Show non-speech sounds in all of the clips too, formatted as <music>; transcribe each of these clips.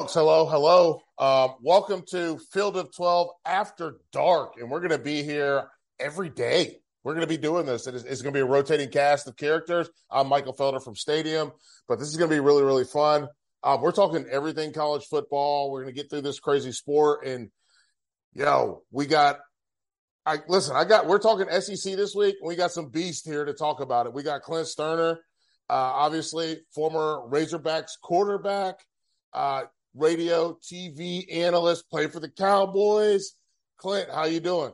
Hello, hello. Um, welcome to Field of 12 After Dark. And we're going to be here every day. We're going to be doing this. It is, it's going to be a rotating cast of characters. I'm Michael Felder from Stadium, but this is going to be really, really fun. Uh, we're talking everything college football. We're going to get through this crazy sport. And, yo, we got, I listen, I got, we're talking SEC this week. we got some beast here to talk about it. We got Clint Stoerner, uh, obviously, former Razorbacks quarterback. Uh, radio, TV analyst, play for the Cowboys. Clint, how you doing?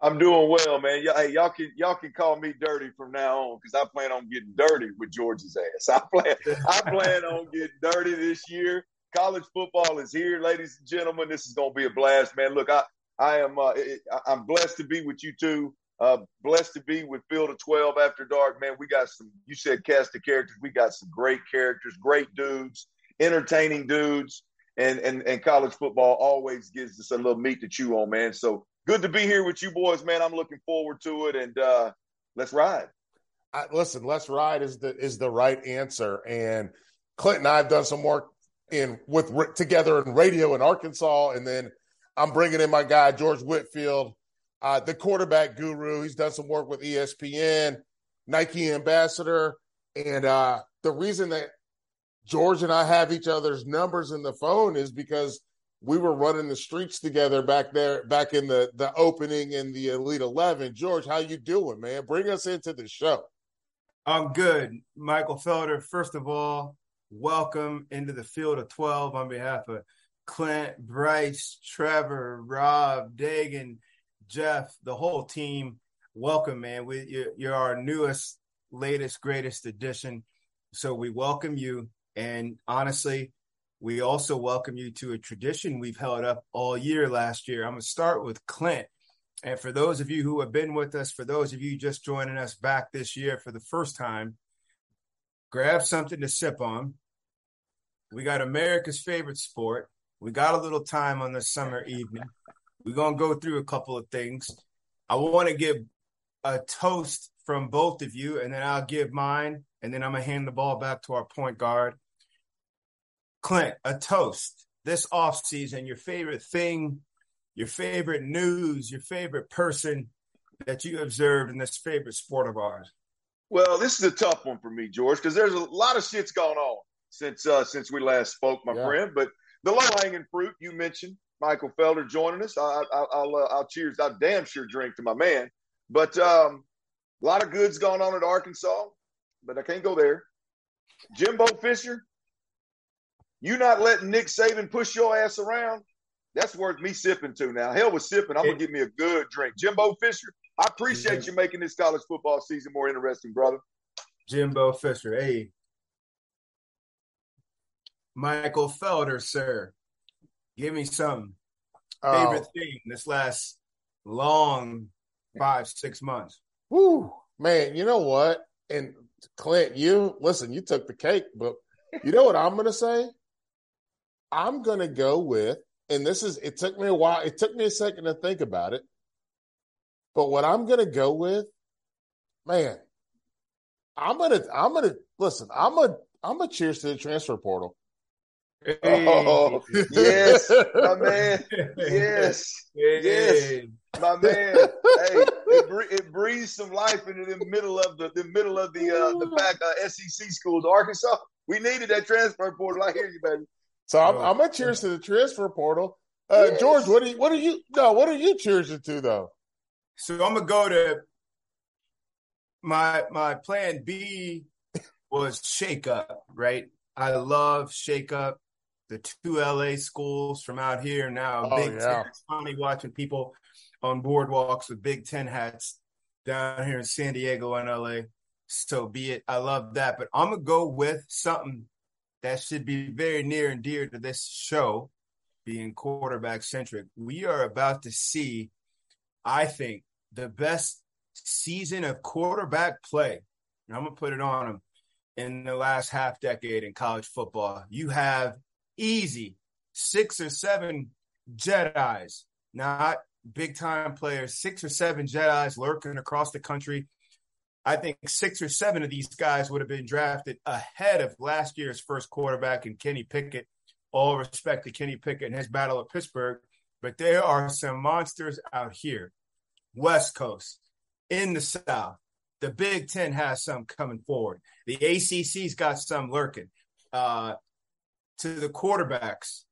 I'm doing well, man. Y- hey, y'all can y'all can call me dirty from now on because I plan on getting dirty with George's ass. I plan I plan on getting dirty this year. College football is here, ladies and gentlemen. This is going to be a blast, man. Look, I I am uh, I'm blessed to be with you two. Uh, blessed to be with Field of 12 after dark, man. We got some. You said cast of characters. We got some great characters, great dudes, entertaining dudes and, and, and college football always gives us a little meat to chew on, man. So good to be here with you boys, man. I'm looking forward to it, and uh, let's ride. I, listen, let's ride is the is the right answer. And Clinton, I have done some work in with together in radio in Arkansas, and then I'm bringing in my guy George Whitfield, uh, the quarterback guru. He's done some work with ESPN, Nike ambassador, and uh, the reason that George and I have each other's numbers in the phone is because we were running the streets together back there, back in the the opening in the Elite Eleven. George, how you doing, man? Bring us into the show. I'm good, Michael Felder. First of all, welcome into the field of twelve on behalf of Clint, Bryce, Trevor, Rob, Dagan, Jeff, the whole team. Welcome, man. We, you're, you're our newest, latest, greatest addition. So we welcome you and honestly, we also welcome you to a tradition we've held up all year last year. I'm going to start with Clint. And for those of you who have been with us, for those of you just joining us back this year for the first time, grab something to sip on. We got America's favorite sport. We got a little time on this summer evening. We're going to go through a couple of things. I want to give a toast from both of you, and then I'll give mine, and then I'm going to hand the ball back to our point guard. Clint, a toast this off season, your favorite thing, your favorite news, your favorite person that you observed in this favorite sport of ours? Well, this is a tough one for me, George, because there's a lot of shit's gone on since uh, since we last spoke, my yeah. friend. But the low hanging fruit you mentioned, Michael Felder joining us. I, will uh, I'll cheers. I damn sure drink to my man. But um, a lot of goods going on at Arkansas, but I can't go there. Jimbo Fisher, you not letting Nick Saban push your ass around, that's worth me sipping to now. Hell with sipping. I'm gonna give me a good drink. Jimbo Fisher, I appreciate you making this college football season more interesting, brother. Jimbo Fisher, hey. Michael Felder, sir. Give me some oh. favorite oh. thing this last long five, six months. Woo, man, you know what? And Clint, you listen, you took the cake, but you know what I'm gonna say? I'm going to go with, and this is, it took me a while, it took me a second to think about it. But what I'm going to go with, man, I'm going to, I'm going to, listen, I'm a, I'm a cheers to the transfer portal. Hey. Oh, yes, my man. <laughs> Yes, hey. yes, my man. hey, it, it breathes some life into the middle of the, the middle of the uh, the back uh, SEC schools, Arkansas. We needed that transfer portal. I hear you, baby. So I'm, I'm gonna cheers to the transfer portal. Uh, yes. George, what are you? What are you? No, what are you cheersing to though? So I'm gonna go to my my plan B was shake up. Right, I love shake up. The two LA schools from out here now. Oh, Big yeah. Ten. It's funny watching people on boardwalks with Big Ten hats down here in San Diego and LA. So be it. I love that. But I'm gonna go with something that should be very near and dear to this show, being quarterback centric. We are about to see, I think, the best season of quarterback play. And I'm going to put it on them in the last half decade in college football. You have easy six or seven Jedi's, not big time players, six or seven Jedi's lurking across the country I think six or seven of these guys would have been drafted ahead of last year's first quarterback and Kenny Pickett. all respect to Kenny Pickett and his battle at Pittsburgh, but there are some monsters out here. West Coast, in the South. The Big Ten has some coming forward. The ACC's got some lurking. Uh, to the quarterbacks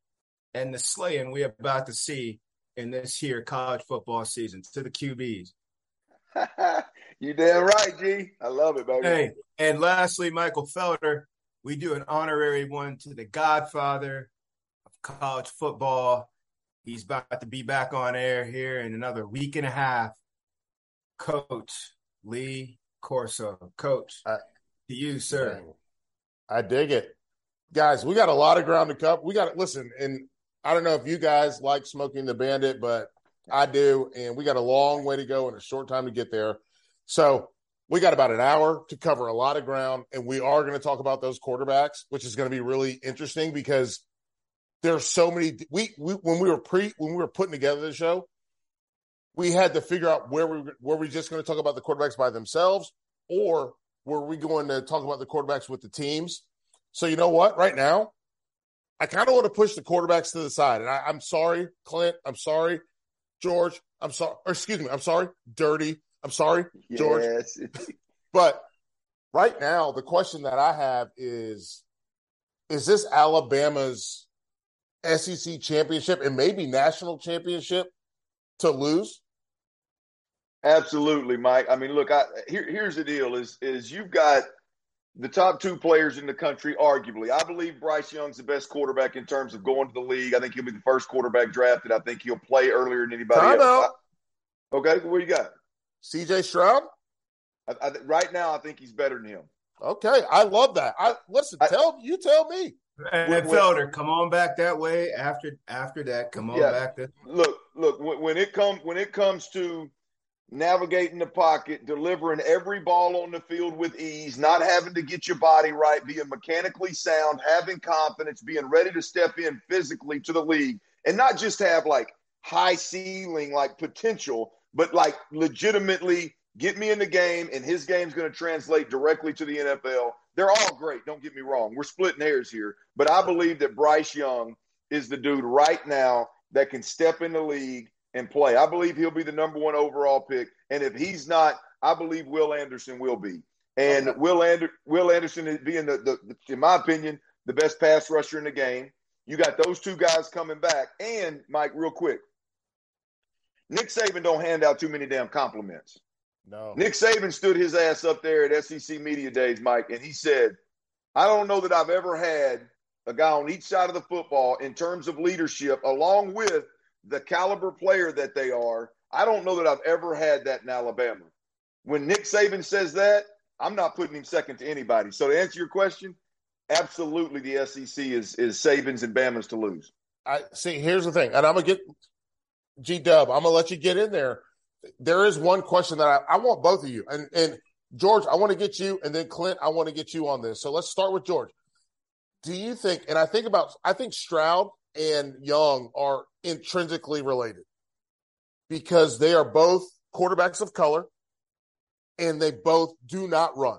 and the slaying we're about to see in this here college football season, to the QBs. <laughs> you damn right, G. I love it, baby. Hey, and lastly, Michael Felder, we do an honorary one to the godfather of college football. He's about to be back on air here in another week and a half. Coach Lee Corso. Coach, I, to you, sir. I dig it. Guys, we got a lot of ground to cover. We got to listen, and I don't know if you guys like smoking the bandit, but I do, and we got a long way to go and a short time to get there. So we got about an hour to cover a lot of ground, and we are going to talk about those quarterbacks, which is going to be really interesting because there's so many. We, we when we were pre when we were putting together the show, we had to figure out where we were we just going to talk about the quarterbacks by themselves, or were we going to talk about the quarterbacks with the teams? So you know what? Right now, I kind of want to push the quarterbacks to the side, and I, I'm sorry, Clint. I'm sorry, George. I'm sorry. Or excuse me. I'm sorry, Dirty. I'm sorry, George. Yes. <laughs> but right now, the question that I have is: Is this Alabama's SEC championship and maybe national championship to lose? Absolutely, Mike. I mean, look, I, here, here's the deal: is is you've got the top two players in the country, arguably. I believe Bryce Young's the best quarterback in terms of going to the league. I think he'll be the first quarterback drafted. I think he'll play earlier than anybody Time else. I, okay, what you got? C.J. Stroud. I, I, right now, I think he's better than him. Okay, I love that. I listen. tell you, tell me. And Felder, come on back that way after after that. Come on yeah, back. To- look, look. When, when it comes when it comes to navigating the pocket, delivering every ball on the field with ease, not having to get your body right, being mechanically sound, having confidence, being ready to step in physically to the league, and not just have like high ceiling, like potential, but like legitimately get me in the game, and his game's going to translate directly to the NFL. They're all great. Don't get me wrong. We're splitting hairs here, but I believe that Bryce Young is the dude right now that can step in the league and play. I believe he'll be the number one overall pick. And if he's not, I believe Will Anderson will be. And okay. Will, Ander- Will Anderson is being, the, the, the, in my opinion, the best pass rusher in the game. You got those two guys coming back. And, Mike, real quick, Nick Saban don't hand out too many damn compliments. No. Nick Saban stood his ass up there at SEC Media Days, Mike, and he said, I don't know that I've ever had a guy on each side of the football in terms of leadership, along with the caliber player that they are, I don't know that I've ever had that in Alabama. When Nick Saban says that, I'm not putting him second to anybody. So to answer your question, absolutely the SEC is is Saban's and Bama's to lose. I see. Here's the thing, and I'm gonna get G Dub. I'm gonna let you get in there. There is one question that I, I want both of you, and and George, I want to get you, and then Clint, I want to get you on this. So let's start with George. Do you think? And I think about, I think Stroud and Young are intrinsically related because they are both quarterbacks of color and they both do not run.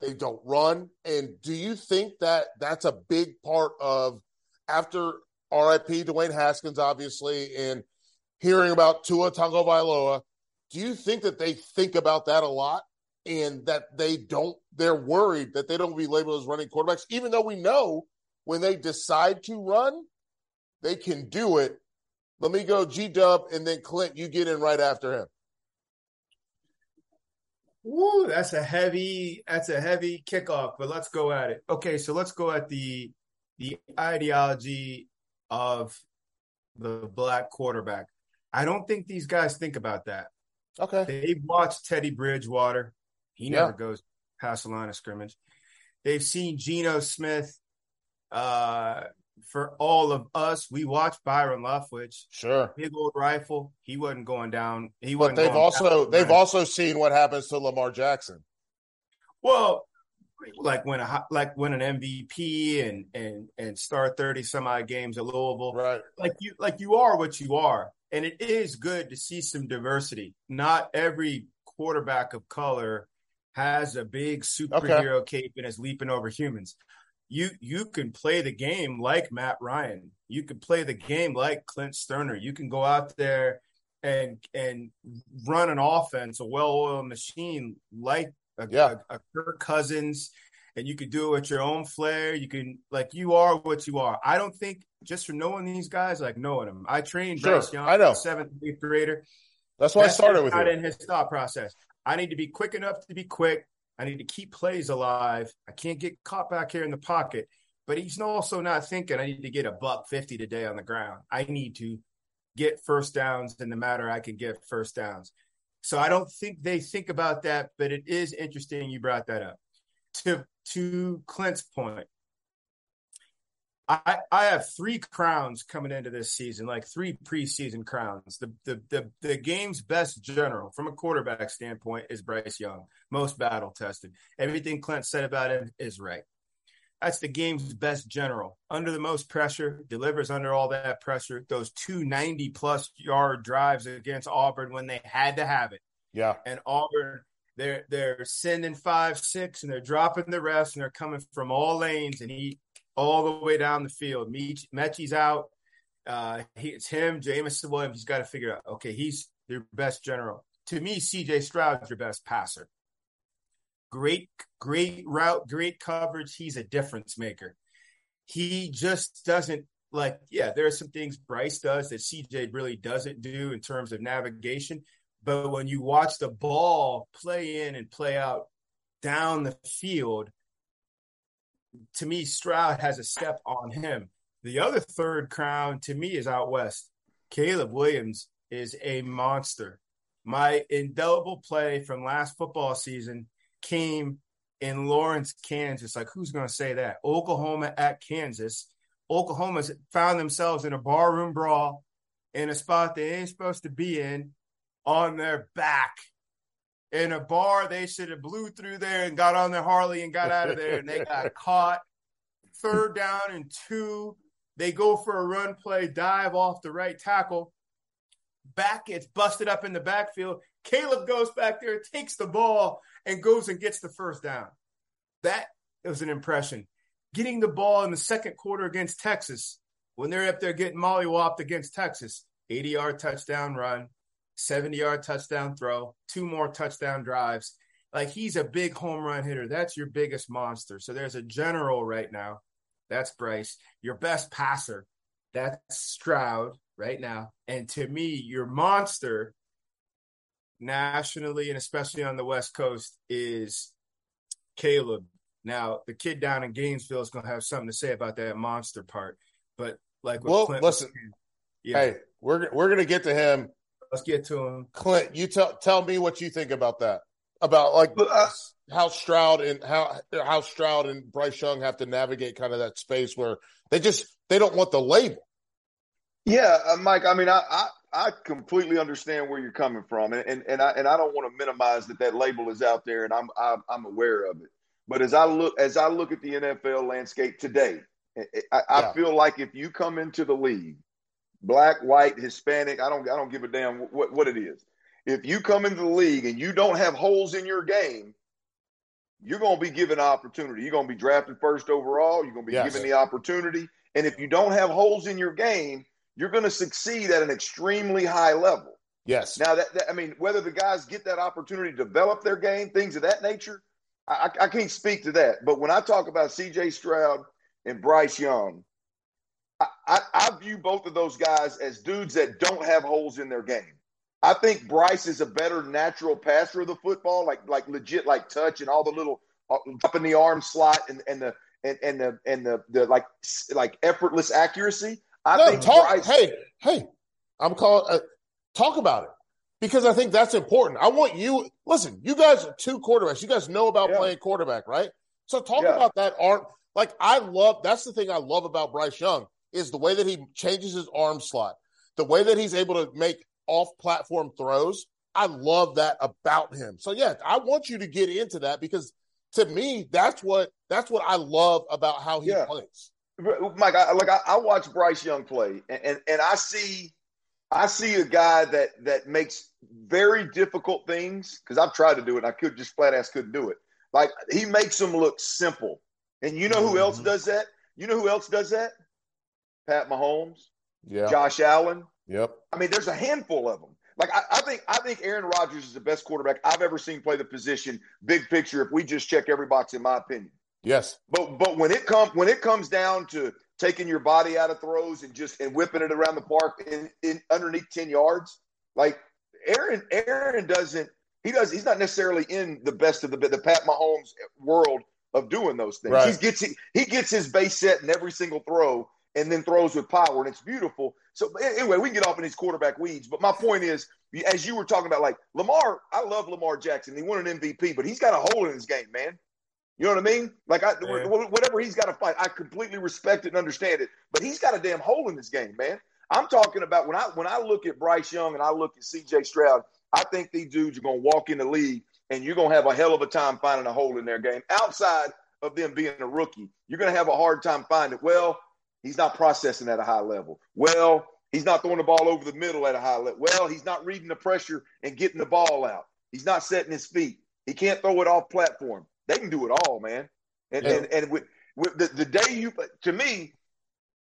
They don't run. And do you think that that's a big part of after RIP Dwayne Haskins, obviously, and hearing about Tua Tagovailoa, do you think that they think about that a lot and that they don't, they're worried that they don't be labeled as running quarterbacks, even though we know when they decide to run, they can do it. Let me go G Dub and then Clint, you get in right after him. Woo, that's a heavy, that's a heavy kickoff, but let's go at it. Okay, so let's go at the the ideology of the black quarterback. I don't think these guys think about that. Okay. They've watched Teddy Bridgewater. He yeah. never goes past the line of scrimmage. They've seen Geno Smith uh, for all of us, we watched Byron Leftwich. Sure, big old rifle. He wasn't going down. He but they've also they've also seen what happens to Lamar Jackson. Well, like when a like when an MVP and and and star thirty some odd games at Louisville. Right. Like you like you are what you are, and it is good to see some diversity. Not every quarterback of color has a big superhero okay. cape and is leaping over humans. you you can play the game like Matt Ryan. You can play the game like Clint Stoerner. You can go out there and and run an offense, a well-oiled machine like a, yeah. a, a Kirk Cousins, and you could do it with your own flair. You can like you are what you are. I don't think just for knowing these guys, like knowing them. I trained sure, Bryce Young, I know seventh, eighth grader. That's why That's I started with you. in his thought process. I need to be quick enough to be quick. I need to keep plays alive. I can't get caught back here in the pocket. But he's also not thinking I need to get a buck 50 today on the ground. I need to get first downs in the matter I can get first downs. So I don't think they think about that, but it is interesting you brought that up. To to Clint's point, I, I have three crowns coming into this season, like three preseason crowns. The, the the the game's best general from a quarterback standpoint is Bryce Young, most battle tested. Everything Clint said about him is right. That's the game's best general. Under the most pressure, delivers under all that pressure. Those two 90 plus yard drives against Auburn when they had to have it. Yeah. And Auburn, they're they're sending five, six, and they're dropping the rest, and they're coming from all lanes, and he all the way down the field. Metchie's out. Uh, he, it's him, Jameson Williams. He's got to figure out, okay, he's their best general. To me, CJ Stroud's your best passer. Great, great route, great coverage. He's a difference maker. He just doesn't like, yeah, there are some things Bryce does that CJ really doesn't do in terms of navigation. But when you watch the ball play in and play out down the field, to me, Stroud has a step on him. The other third crown to me is out west. Caleb Williams is a monster. My indelible play from last football season came in Lawrence, Kansas. Like, who's going to say that? Oklahoma at Kansas. Oklahoma found themselves in a barroom brawl in a spot they ain't supposed to be in on their back in a bar. They should have blew through there and got on their Harley and got out of there, and they got <laughs> caught. Third down and two. They go for a run play, dive off the right tackle. Back gets busted up in the backfield. Caleb goes back there, takes the ball, and goes and gets the first down. That was an impression. Getting the ball in the second quarter against Texas, when they're up there getting mollywopped against Texas, 80 yard touchdown run, 70 yard touchdown throw, two more touchdown drives. Like he's a big home run hitter. That's your biggest monster. So there's a general right now. That's Bryce. Your best passer. That's Stroud right now. And to me, your monster nationally and especially on the West Coast is Caleb. Now, the kid down in Gainesville is going to have something to say about that monster part. But like, well, Clint listen, yeah. hey, we're we're going to get to him Let's get to him. Clint, you tell tell me what you think about that. About like uh, how Stroud and how how Stroud and Bryce Young have to navigate kind of that space where they just they don't want the label. Yeah, uh, Mike. I mean, I, I I completely understand where you're coming from, and and, and I and I don't want to minimize that that label is out there, and I'm I'm, I'm aware of it. But as I look as I look at the NFL landscape today, I, I yeah. feel like if you come into the league black, white, Hispanic, I don't I don't give a damn what, what it is. If you come into the league and you don't have holes in your game, you're going to be given opportunity. You're going to be drafted first overall. You're going to be yes. given the opportunity. And if you don't have holes in your game, you're going to succeed at an extremely high level. Yes. Now that, that I mean, whether the guys get that opportunity to develop their game, things of that nature, I, I can't speak to that. But when I talk about C.J. Stroud and Bryce Young, I, I, view both of those guys as dudes that don't have holes in their game. I think Bryce is a better natural passer of the football, like like legit like touch and all the little uh, up in the arm slot and, and the and, and the and the, the like like effortless accuracy. I no, think talk, Bryce, hey hey, I'm calling uh, talk about it because I think that's important. I want you listen. You guys are two quarterbacks. You guys know about yeah. playing quarterback, right? So talk yeah. about that arm. Like I love. That's the thing I love about Bryce Young is the way that he changes his arm slot, the way that he's able to make off platform throws. I love that about him. So yeah, I want you to get into that because to me, that's what that's what I love about how he yeah. plays. Mike, I, like I, I, watch Bryce Young play, and, and and I see I see a guy that that makes very difficult things because I've tried to do it. and I could just flat ass couldn't do it. Like he makes them look simple. And you know who mm-hmm. else does that? You know who else does that? Pat Mahomes, yeah, Josh Allen. Yep. I mean, there's a handful of them. Like I, I, think I think Aaron Rodgers is the best quarterback I've ever seen play the position. Big picture, if we just check every box, in my opinion. Yes. But but when it comes when it comes down to taking your body out of throws and just and whipping it around the park in, in underneath ten yards, like Aaron Aaron doesn't he does he's not necessarily in the best of the the Pat Mahomes world of doing those things. Right. He gets he gets his base set in every single throw and then throws with power, and it's beautiful. So anyway, we can get off in these quarterback weeds, but my point is, as you were talking about, like Lamar, I love Lamar Jackson. He won an MVP, but he's got a hole in his game, man. You know what I mean? Like I, yeah. whatever he's got to fight, I completely respect it and understand it. But he's got a damn hole in this game, man. I'm talking about when I when I look at Bryce Young and I look at C.J. Stroud, I think these dudes are going to walk in the league and you're going to have a hell of a time finding a hole in their game outside of them being a rookie. You're going to have a hard time finding. Well, he's not processing at a high level. Well, he's not throwing the ball over the middle at a high level. Well, he's not reading the pressure and getting the ball out. He's not setting his feet. He can't throw it off platform. They can do it all, man. And yeah. and, and with, with the, the day you to me,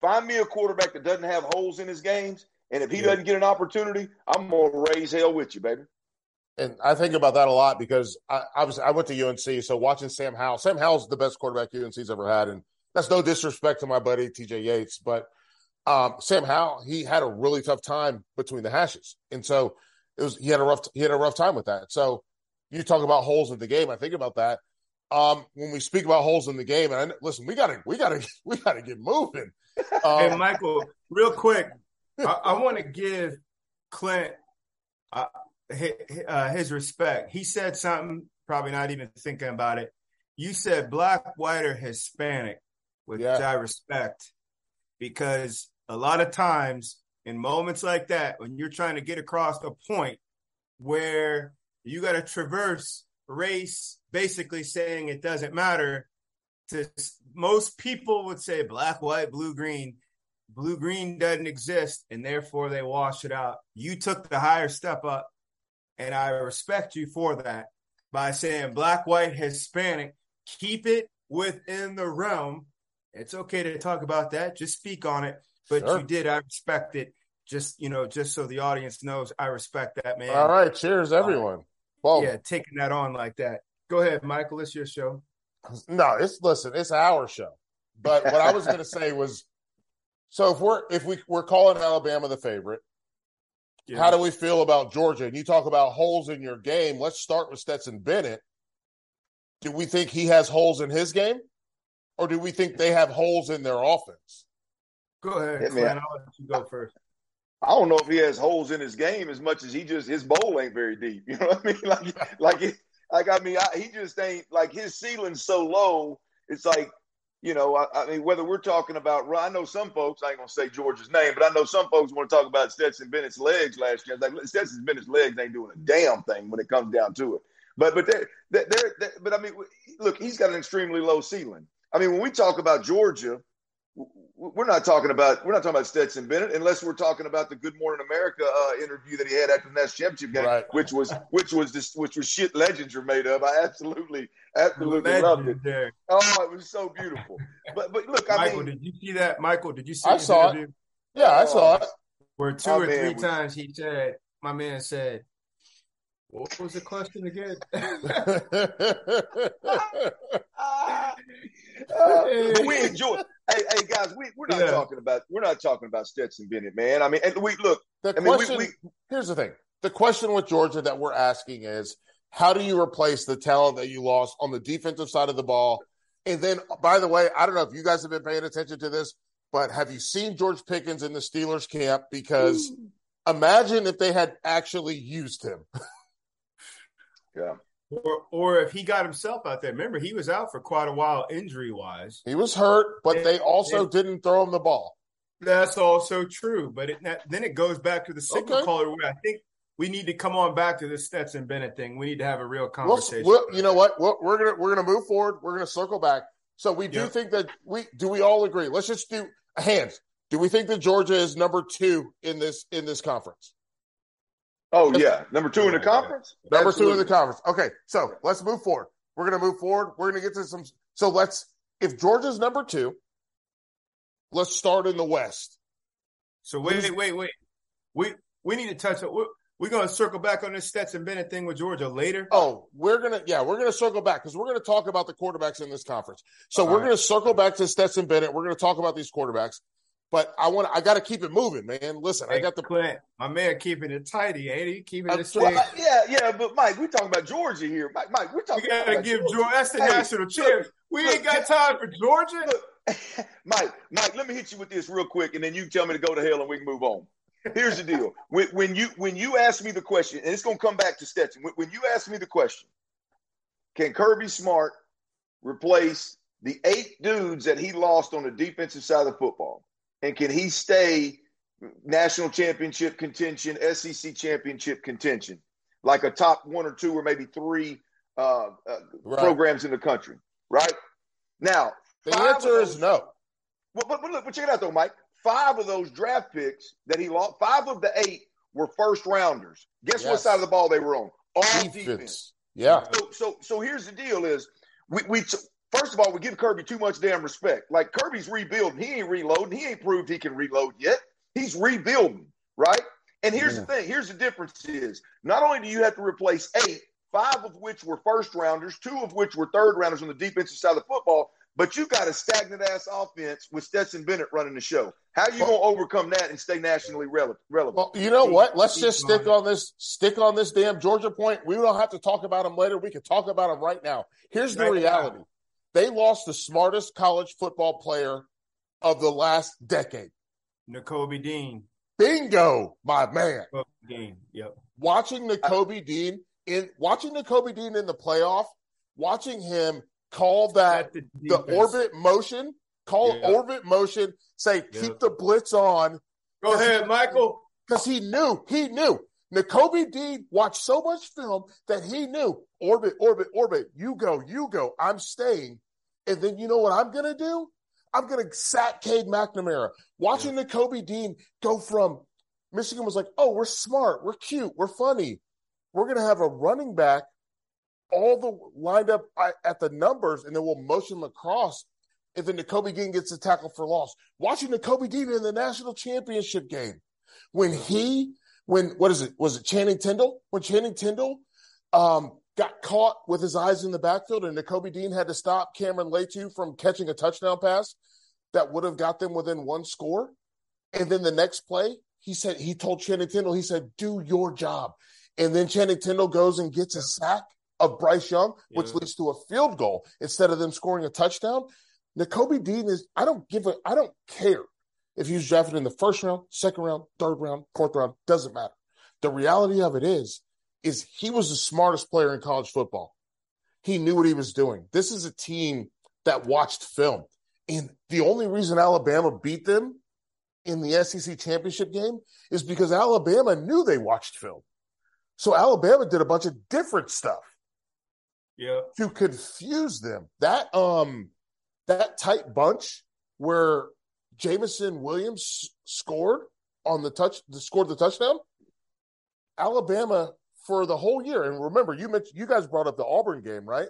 find me a quarterback that doesn't have holes in his games, and if he yeah. doesn't get an opportunity, I'm gonna raise hell with you, baby. And I think about that a lot because I obviously I went to UNC, so watching Sam Howell, Sam Howell's the best quarterback UNC's ever had, and that's no disrespect to my buddy TJ Yates, but um, Sam Howell he had a really tough time between the hashes, and so it was he had a rough he had a rough time with that. So you talk about holes in the game, I think about that. Um, when we speak about holes in the game, and I, listen, we gotta we gotta <laughs> we gotta get moving. <laughs> Um, hey, Michael, real quick, <laughs> I, I want to give Clint. Uh, his, uh, his respect. He said something, probably not even thinking about it. You said black, white, or Hispanic, which yeah. I respect, because a lot of times in moments like that, when you're trying to get across a point where you got to traverse race, basically saying it doesn't matter. To most people would say black, white, blue, green. Blue green doesn't exist, and therefore they wash it out. You took the higher step up and I respect you for that by saying black, white, Hispanic, keep it within the realm. It's okay to talk about that. Just speak on it. But sure. you did. I respect it. Just, you know, just so the audience knows, I respect that, man. All right. Cheers, everyone. Well, yeah, taking that on like that. Go ahead, Michael. It's your show. No, it's listen, it's our show. But what I was going <laughs> to say was, so if we're if we we're calling Alabama the favorite, yeah. How do we feel about Georgia? And you talk about holes in your game. Let's start with Stetson Bennett. Do we think he has holes in his game? Or do we think they have holes in their offense? Go ahead, yeah, I'll let you go first. I don't know if he has holes in his game as much as he just his bowl ain't very deep. <laughs> You know what I mean? <laughs> Like, like, like I mean, I, he just ain't like his ceiling's so low. It's like you know, I, I, mean, whether we're talking about, I know some folks, I ain't gonna say George's name, but I know some folks want to talk about Stetson Bennett's legs last year. Like Stetson Bennett's legs ain't doing a damn thing when it comes down to it. But but they're, they're, they're, but I mean, look, he's got an extremely low ceiling. I mean, when we talk about Georgia, we're not talking about we're not talking about Stetson Bennett unless we're talking about the Good Morning America uh, interview that he had after the national championship game, right. which was which was this which was shit legends are made of. I absolutely absolutely Legend loved it. There. Oh, it was so beautiful. But but look, I Michael, mean, did you see that? Michael, did you see? I saw interview? it. Yeah, I saw it. Where two or three was... times he said, "My man said." What was the question again? <laughs> uh, we enjoy. Hey, hey, guys, we we're not yeah. talking about we're not talking about Stetson Bennett, man. I mean, and we look. The I question. Mean, we, we, here's the thing. The question with Georgia that we're asking is, how do you replace the talent that you lost on the defensive side of the ball? And then, by the way, I don't know if you guys have been paying attention to this, but have you seen George Pickens in the Steelers camp? Because imagine if they had actually used him. <laughs> yeah. Or, or if he got himself out there. Remember, he was out for quite a while injury wise. He was hurt, but and, they also and, didn't throw him the ball. That's also true. But it, then it goes back to the signal okay. caller where I think we need to come on back to the Stetson Bennett thing. We need to have a real conversation. We'll, we'll, you know what? we we're gonna we're gonna move forward. We're gonna circle back. So we do think that we do. We all agree. Let's just do hands. Do we think that Georgia is number two in this in this conference? Oh yeah, number two in the conference. Number Absolutely. two in the conference. Okay, so let's move forward. We're gonna move forward. We're gonna get to some. So let's if Georgia's number two, let's start in the West. So wait, wait, wait, wait. We we need to touch on. We're, we're going to circle back on this Stetson Bennett thing with Georgia later. Oh, we're gonna yeah, we're gonna circle back because we're gonna talk about the quarterbacks in this conference. So All we're right. gonna circle back to Stetson Bennett. We're gonna talk about these quarterbacks. But I want I got to keep it moving, man. Listen, hey, I got the Clint, my man keeping it tidy, ain't he? Keeping it straight. Well, yeah, yeah, but Mike, we're talking about Georgia here. Mike, Mike, we're talking. We gotta give Georgia. That's the hey, national champ. We look, ain't got time for Georgia. Look, <laughs> Mike, Mike, let me hit you with this real quick, and then you tell me to go to hell, and we can move on. Here's the deal: <laughs> when, when you when you ask me the question, and it's gonna come back to Stetson. When, when you ask me the question, can Kirby Smart replace the eight dudes that he lost on the defensive side of the football? And can he stay national championship contention, SEC championship contention, like a top one or two or maybe three uh, uh, right. programs in the country? Right now, the answer those, is no. Well, but, but look, but check it out though, Mike. Five of those draft picks that he lost, five of the eight were first rounders. Guess yes. what side of the ball they were on? All defense. defense. Yeah. So, so, so here's the deal: is we we First of all, we give Kirby too much damn respect. Like Kirby's rebuilding. He ain't reloading. He ain't proved he can reload yet. He's rebuilding, right? And here's yeah. the thing. Here's the difference is not only do you have to replace eight, five of which were first rounders, two of which were third rounders on the defensive side of the football, but you got a stagnant ass offense with Stetson Bennett running the show. How are you well, going to overcome that and stay nationally relevant? Well, you know what? Let's just stick on this. Stick on this damn Georgia point. We don't have to talk about them later. We can talk about them right now. Here's the reality. They lost the smartest college football player of the last decade. Nakobe Dean. Bingo, my man. Dean. Yep. Watching Nakobe Dean in watching Nakobe Dean in the playoff, watching him call that the, the, orbit motion, call yep. orbit motion, say yep. keep the blitz on. Go ahead, Michael. Because he knew, he knew. Nakobe Dean watched so much film that he knew orbit, orbit, orbit. You go, you go. I'm staying. And then you know what I'm going to do? I'm going to sack Cade McNamara. Watching yeah. the Kobe Dean go from Michigan was like, oh, we're smart, we're cute, we're funny. We're going to have a running back all the lined up at the numbers, and then we'll motion lacrosse. And then Nakobe Dean gets a tackle for loss. Watching Nakobe Dean in the national championship game, when he, when what is it? Was it Channing Tindall? When Channing Tindall um, got caught with his eyes in the backfield, and Nakobe Dean had to stop Cameron Latu from catching a touchdown pass that would have got them within one score. And then the next play, he said he told Channing Tindall, he said, "Do your job." And then Channing Tindall goes and gets a sack of Bryce Young, which yeah. leads to a field goal instead of them scoring a touchdown. Nakobe Dean is I don't give a I don't care if he's drafted in the first round, second round, third round, fourth round, doesn't matter. The reality of it is is he was the smartest player in college football. He knew what he was doing. This is a team that watched film. And the only reason Alabama beat them in the SEC championship game is because Alabama knew they watched film. So Alabama did a bunch of different stuff. Yeah. To confuse them. That um that tight bunch where Jameson Williams scored on the touch scored the touchdown. Alabama for the whole year. And remember, you mentioned you guys brought up the Auburn game, right?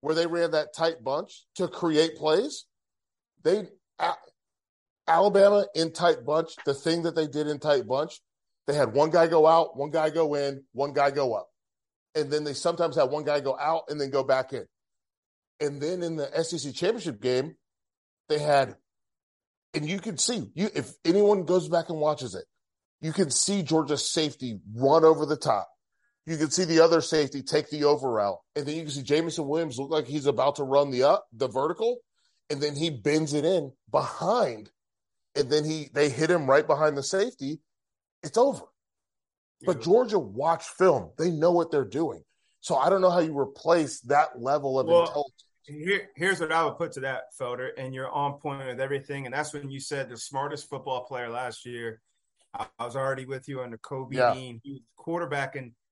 Where they ran that tight bunch to create plays. They Alabama in tight bunch, the thing that they did in tight bunch, they had one guy go out, one guy go in, one guy go up. And then they sometimes had one guy go out and then go back in. And then in the SEC championship game, they had, and you can see you if anyone goes back and watches it, you can see Georgia's safety run over the top you can see the other safety take the over route, and then you can see Jameson Williams look like he's about to run the up the vertical, and then he bends it in behind, and then he they hit him right behind the safety. It's over. Yeah. But Georgia watch film; they know what they're doing. So I don't know how you replace that level of well, intelligence. Here, here's what I would put to that, Felder, and you're on point with everything. And that's when you said the smartest football player last year. I, I was already with you on the Kobe yeah. Dean. He was quarterbacking –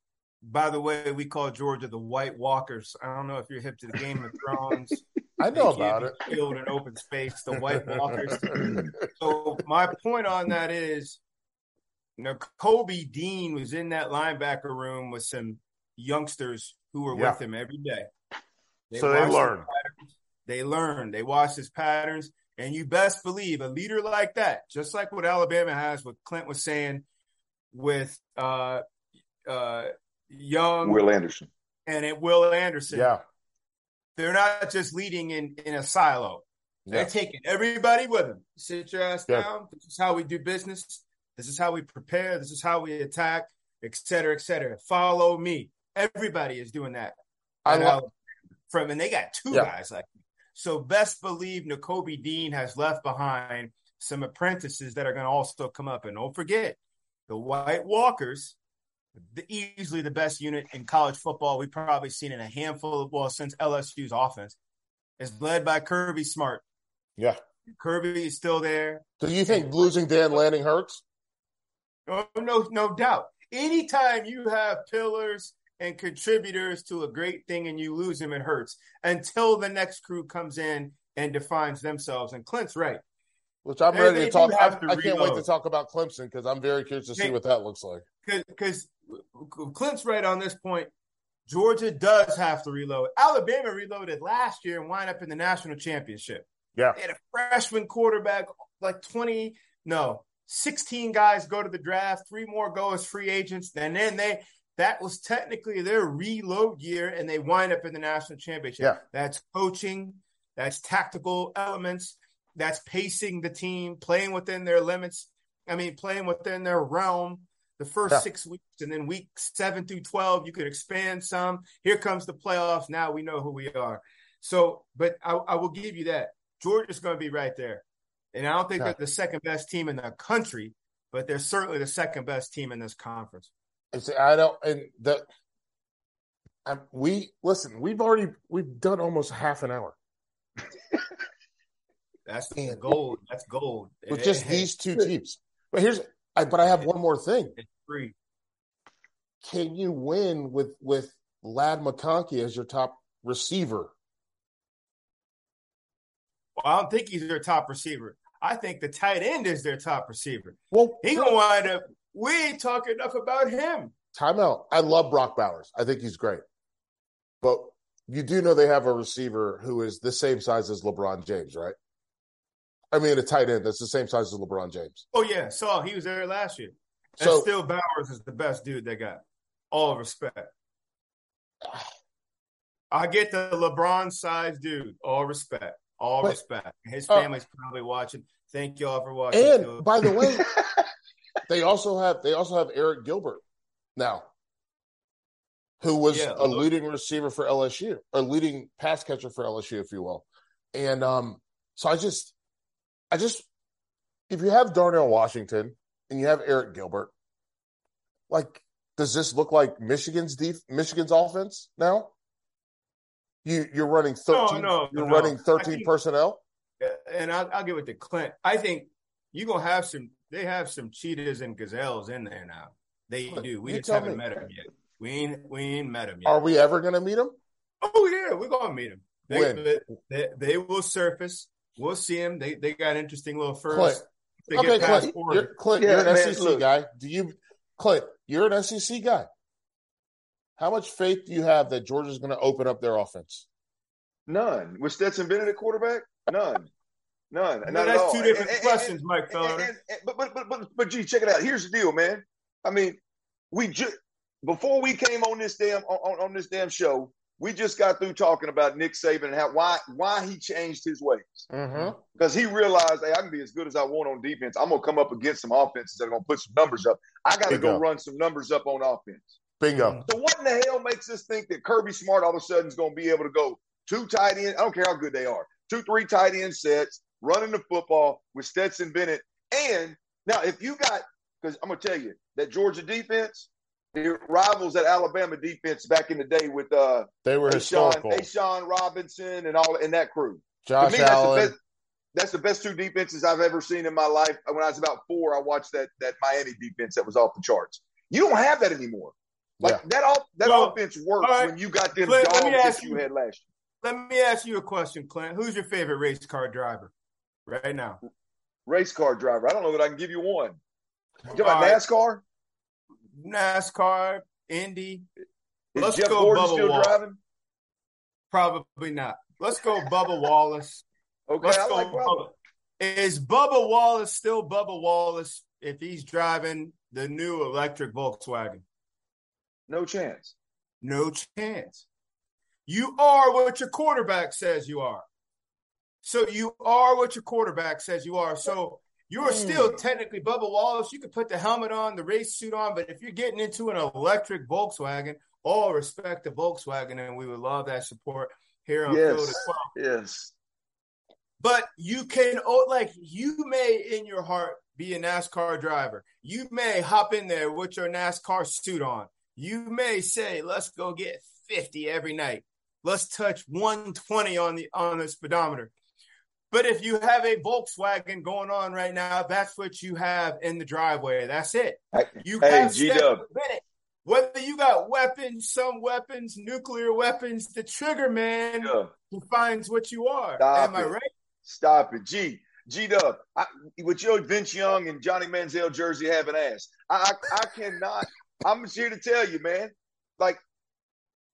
by the way, we call Georgia the White Walkers. I don't know if you're hip to the Game of Thrones. <laughs> I know about it. Killed in open space, the White <laughs> Walkers. so my point on that is, you know, Kobe Dean was in that linebacker room with some youngsters who were yeah. with him every day. They so they learned. They learn, they watch his patterns, and you best believe a leader like that, just like what Alabama has, what Clint was saying with uh uh young Will Anderson and it Will Anderson. Yeah. They're not just leading in in a silo. They're taking everybody with them. Sit your ass Yeah. down. This is how we do business. This is how we prepare. This is how we attack, et cetera, et cetera. Follow me. Everybody is doing that. I And love from and they got two Yeah. guys like me. so best believe Nakobe Dean has left behind some apprentices that are going to also come up. And don't forget the White Walkers, the, easily the best unit in college football we've probably seen in a handful of well since LSU's offense is led by Kirby Smart. Yeah. Kirby is still there. Do you think losing Dan Lanning hurts? Oh, no, no doubt. Anytime you have pillars and contributors to a great thing and you lose them, it hurts until the next crew comes in and defines themselves. And Clint's right. Which I'm ready to talk. I, to I can't wait to talk about Clemson because I'm very curious to see what that looks like. Because Clint's right on this point. Georgia does have to reload. Alabama reloaded last year and wind up in the national championship. Yeah. They had a freshman quarterback, like 20, no, 16 guys go to the draft, three more go as free agents. And then they that was technically their reload year, and they wind up in the national championship. Yeah. That's coaching, that's tactical elements, that's pacing the team, playing within their limits. I mean, playing within their realm the first Yeah. six weeks, and then week seven through 12, you could expand some. Here comes the playoffs. Now we know who we are. So, but I, I will give you that. Georgia's going to be right there. And I don't think Yeah. they're the second best team in the country, but they're certainly the second best team in this conference. I don't, and that I, we listen. We've already we've done almost half an hour <laughs> That's Man. gold. That's gold. with It- just these two teams. But here's, I, but I have one more thing. It's free. Can you win with with Ladd McConkey as your top receiver? Well, I don't think he's their top receiver. I think the tight end is their top receiver. Well, He gonna wind up. We ain't talking enough about him. timeout. I love Brock Bowers. I think he's great, but you do know they have a receiver who is the same size as LeBron James, right? I mean, a tight end that's the same size as LeBron James. Oh yeah, so he was there last year. And So still, Bowers is the best dude they got. All respect. I get the LeBron size dude. All respect. All But- respect. His Uh, family's probably watching. Thank y'all for watching. and too. by the way, <laughs> they also have they also have Arik Gilbert now, who was Yeah, a leading receiver for LSU, or leading pass catcher for LSU, if you will. And um, so I just, I just, if you have Darnell Washington and you have Arik Gilbert, like, does this look like Michigan's def- Michigan's offense now? You you're running thirteen. no, you're no. running thirteen think- personnel. and I'll, I'll give it to Clint. I think you're gonna have some. They have some cheetahs and gazelles in there now. They Clint, do. We just haven't me. met them yet. We ain't. We ain't met them yet. Are we ever going to meet them? Oh yeah, we're gonna meet them. They, they, they will surface. We'll see them. They they got interesting little Clint, first. They okay, get Clint, you're, Clint, Yeah, you're an man, SEC look. guy. Do you, Clint? You're an SEC guy. How much faith do you have that Georgia's going to open up their offense? None. With Stetson Bennett at quarterback? None. None. No, Not at that's all. two different And- and- questions, and- Mike and- Felder. and- and- but, but but but but gee, check it out. Here's the deal, man. I mean, we just before we came on this damn on, on this damn show, we just got through talking about Nick Saban and how why why he changed his ways Mm-hmm. because he realized, hey, I can be as good as I want on defense. I'm gonna come up against some offenses that are gonna put some numbers up. I got to go run some numbers up on offense. Bingo. So what in the hell makes us think that Kirby Smart all of a sudden is going to be able to go two tight end? I don't care how good they are. Two, three tight end sets, running the football with Stetson Bennett. And now, if you got, because I'm going to tell you that Georgia defense, it rivals that Alabama defense back in the day with uh, They were A'Shawn, historical. A'Shawn Robinson and all and that crew. Josh to me, that's the Allen. best. That's the best two defenses I've ever seen in my life. When I was about four, I watched that that Miami defense that was off the charts. You don't have that anymore. Like Yeah. that, off, that Well, offense works all right. when you got them Clint, dogs let me that ask you you- had last year. Let me ask you a question, Clint. Who's your favorite race car driver right now? Race car driver. I don't know that I can give you one. You talking All about right. NASCAR? NASCAR, Indy. Is Let's Jeff go Gordon Bubba still driving? Probably not. let's go Bubba Wallace. Okay, Let's I go like Bubba. Bubba. Is Bubba Wallace still Bubba Wallace if he's driving the new electric Volkswagen? No chance. No chance. You are what your quarterback says you are. So you are what your quarterback says you are. So you're mm. still technically Bubba Wallace. You could put the helmet on, the race suit on, but if you're getting into an electric Volkswagen, all respect to Volkswagen, and we would love that support here on Field Yes. as well. Yes. But you can, oh, like, you may in your heart be a NASCAR driver. You may hop in there with your NASCAR suit on. You may say, let's go get 50 every night. Let's touch 120 on the on the speedometer. But if you have a Volkswagen going on right now, that's what you have in the driveway. That's it. You Hey, G-Dub. Whether you got weapons, some weapons, nuclear weapons, the trigger man yeah. defines what you are. Stop Am I it. right? Stop it. G. G Dub. With your Vince Young and Johnny Manziel jersey having ass. I, I I cannot. I'm just here to tell you, man. Like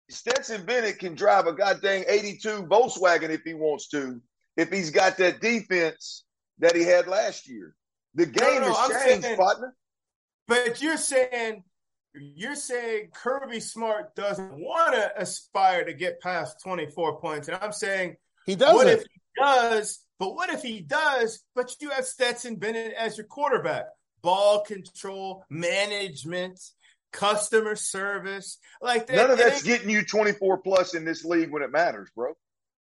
Stetson Bennett can drive a goddamn 82 Volkswagen if he wants to, if he's got that defense that he had last year. The game no, I'm has changed, saying- partner. But you're saying you're saying Kirby Smart doesn't want to aspire to get past 24 points, and I'm saying He doesn't. if he does? But what if he does? But you have Stetson Bennett as your quarterback, ball control, management, customer service, like that. None of that's getting you 24 plus in this league when it matters, bro.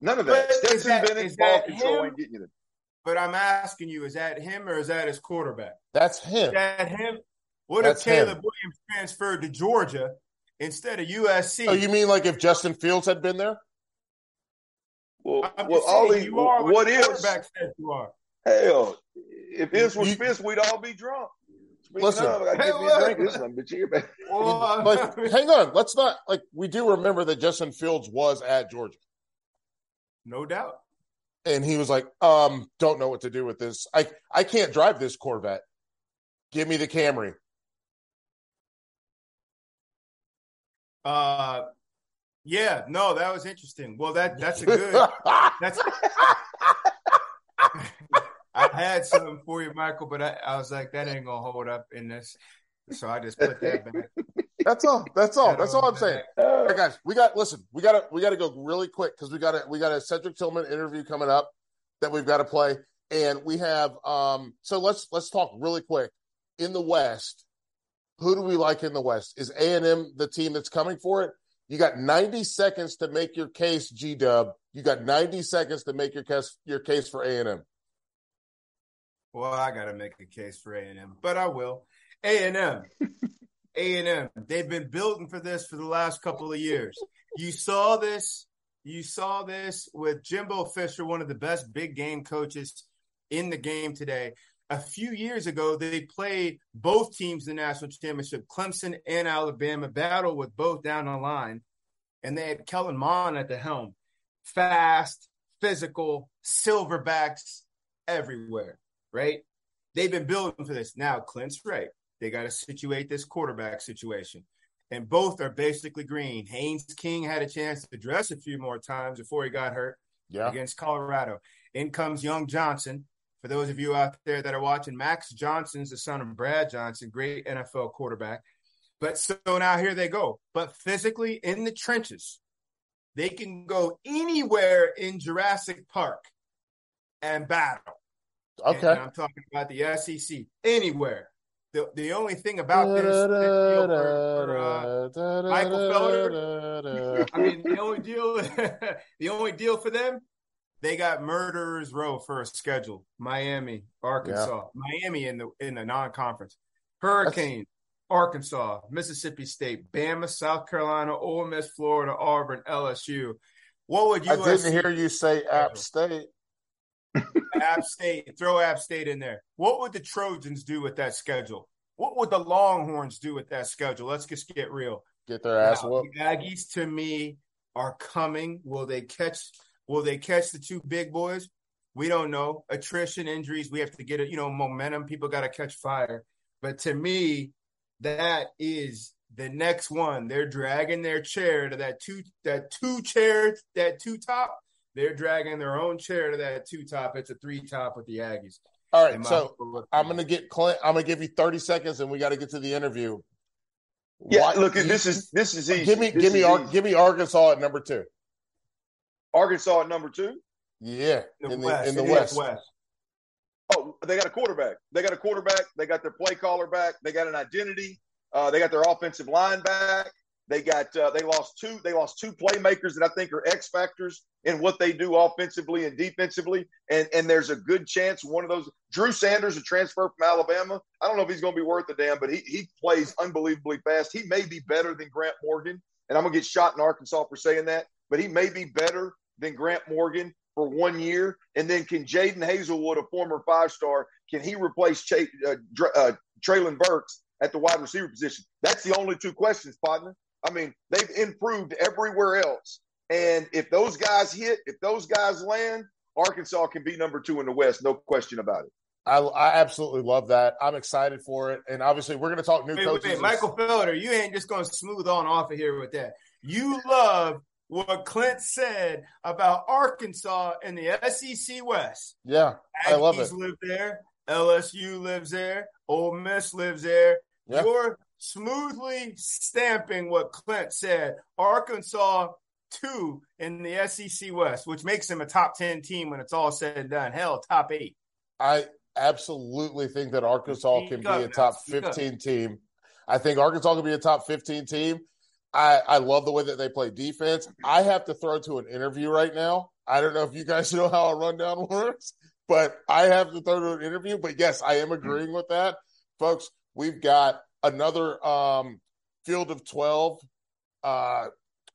None of that. But is Stetson that- Bennett's is ball that control him? ain't getting you there. But I'm asking you, is that him or is that his quarterback? That's him. Is that him? What That's if Caleb him. Williams transferred to Georgia instead of USC? Oh, you mean like if Justin Fields had been there? Well, I'm well just all saying, these, you are what what is the quarterback says you are. hell? If this was You- fist, we'd all be drunk. Speaking Listen. of, I gotta a drink. This son bitch here, Like, hang on. Let's not like we do remember that Justin Fields was at Georgia. No doubt. and he was like, um, don't know what to do with this. I I can't drive this Corvette. Give me the Camry. Uh, yeah, no, that was interesting. Well, that that's a good. <laughs> That's. I had something for you, Michael, but I, I was like, that ain't gonna hold up in this, so I just put that back. That's all. That's all. That's all I'm saying. <laughs> All Uh, guys, we got listen. We got to we got to go really quick because we got a we got a Cedric Tillman interview coming up that we've got to play, and we have um. So let's let's talk really quick in the West. Who do we like in the West? Is A and M the team that's coming for it? You got 90 seconds to make your case, G Dub. You got 90 seconds to make your case your case for A and M. Well, I got to make a case for A and M, but I will. A and M, <laughs> A and M. They've been building for this for the last couple of years. You saw this. You saw this with Jimbo Fisher, one of the best big game coaches in the game today. A few years ago, they played both teams in the national championship, Clemson and Alabama, battle with both down the line, and they had Kellen Mond at the helm. Fast, physical, silverbacks everywhere right? They've been building for this. Now, Clint's right. They got to situate this quarterback situation. And both are basically green. Haynes King had a chance to dress a few more times before he got hurt Yeah, against Colorado. In comes Young Johnson. For those of you out there that are watching, Max Johnson's the son of Brad Johnson, great NFL quarterback. But so now here they go. But physically in the trenches, they can go anywhere in Jurassic Park and battle. And okay. I'm talking about the SEC anywhere. The the only thing about this, deal for, for, uh, Michael Felder, <laughs> I mean, the only deal, <laughs> the only deal for them, they got murderers row for a schedule. Miami, Arkansas, Miami in the in the non-conference, Hurricane, Arkansas, Mississippi State, Bama, South Carolina, Ole Miss, Florida, Auburn, LSU. What would you? I didn't hear you say App State. App State, throw App State in there. What would the Trojans do with that schedule? What would the Longhorns do with that schedule? Let's just get real. Get their ass Now, whooped. the Aggies to me are coming. Will they catch will they catch the two big boys? We don't know. Attrition, injuries, we have to get it, you know, momentum. People got to catch fire. But to me, that is the next one. They're dragging their chair to that two that two chair, that two top. They're dragging their own chair to that two top. It's a three top with the Aggies. All right, so I'm going to get Clint. I'm going to give you 30 seconds, and we got to get to the interview. Yeah, Why, look, this is this is easy. Give me, this give me, Ar- give me Arkansas at number two. Arkansas at number two. Yeah, in the, in the West. In the West. West. Oh, they got a quarterback. They got a quarterback. They got their play caller back. They got an identity. Uh, they got their offensive line back. They got uh, they lost two they lost two playmakers that I think are X factors in what they do offensively and defensively. And and there's a good chance one of those Drew Sanders, a transfer from Alabama. I don't know if he's going to be worth a damn, but he he plays unbelievably fast. He may be better than Grant Morgan, and I'm gonna get shot in Arkansas for saying that, but he may be better than Grant Morgan for one year. And then can Jadon Haselwood, a former five star, can he replace Ch- uh, uh, Treylon Burks at the wide receiver position? That's the only two questions, partner. I mean, they've improved everywhere else. And if those guys hit, if those guys land, Arkansas can be number two in the West, no question about it. I, I absolutely love that. I'm excited for it, and obviously we're going to talk new wait, coaches. Wait, Michael Felder, you ain't just going to smooth on off of here with that. You love what Clint said about Arkansas in the SEC West. Yeah, Aggies I love it. Live there. LSU lives there. Ole Miss lives there. Yeah. You're smoothly stamping what Clint said. Arkansas two in the SEC West, which makes them a top ten team when it's all said and done. Hell, top eight. I absolutely think that Arkansas can be a top fifteen team. I think Arkansas can be a top fifteen team. I, I love the way that they play defense. I have to throw to an interview right now. I don't know if you guys <laughs> know how a rundown works, but I have to throw to an interview. But yes, I am agreeing with that. Folks, we've got another um, field of 12, uh,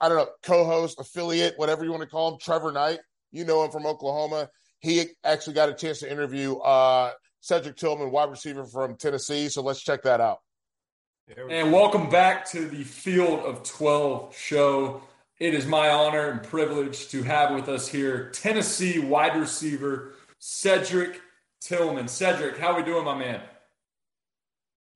I don't know, co host, affiliate, whatever you want to call him, Trevor Knight. You know him from Oklahoma. He actually got a chance to interview uh, Cedric Tillman, wide receiver from Tennessee. So let's check that out. And welcome back to the Field of 12 show. It is my honor and privilege to have with us here Tennessee wide receiver Cedric Tillman. Cedric, how we doing, my man?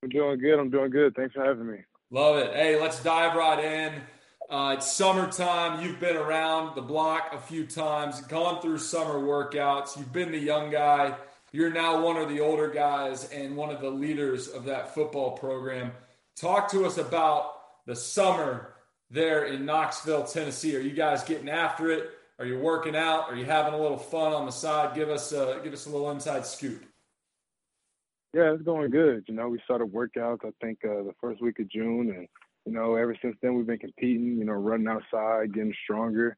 I'm doing good. I'm doing good. Thanks for having me. Love it. Hey, let's dive right in. Uh, it's summertime. You've been around the block a few times, gone through summer workouts. You've been the young guy. You're now one of the older guys and one of the leaders of that football program. Talk to us about the summer there in Knoxville, Tennessee. Are you guys getting after it? Are you working out? Are you having a little fun on the side? Give us uh, give us a little inside scoop. Yeah, it's going good. You know, we started workouts, I think, uh, the first week of June. And, you know, ever since then, we've been competing, you know, running outside, getting stronger.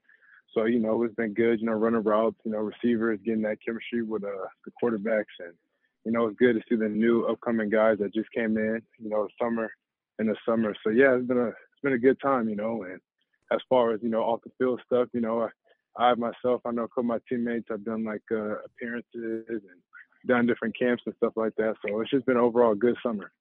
So, you know, it's been good, you know, running routes, you know, receivers, getting that chemistry with uh, the quarterbacks. And, you know, it's good to see the new upcoming guys that just came in, you know, summer in the summer. So, yeah, it's been a, it's been a good time, you know. And as far as, you know, off the field stuff, you know, I, I myself, I know a couple of my teammates have done like uh, appearances and done different camps and stuff like that. So it's just been overall a good summer.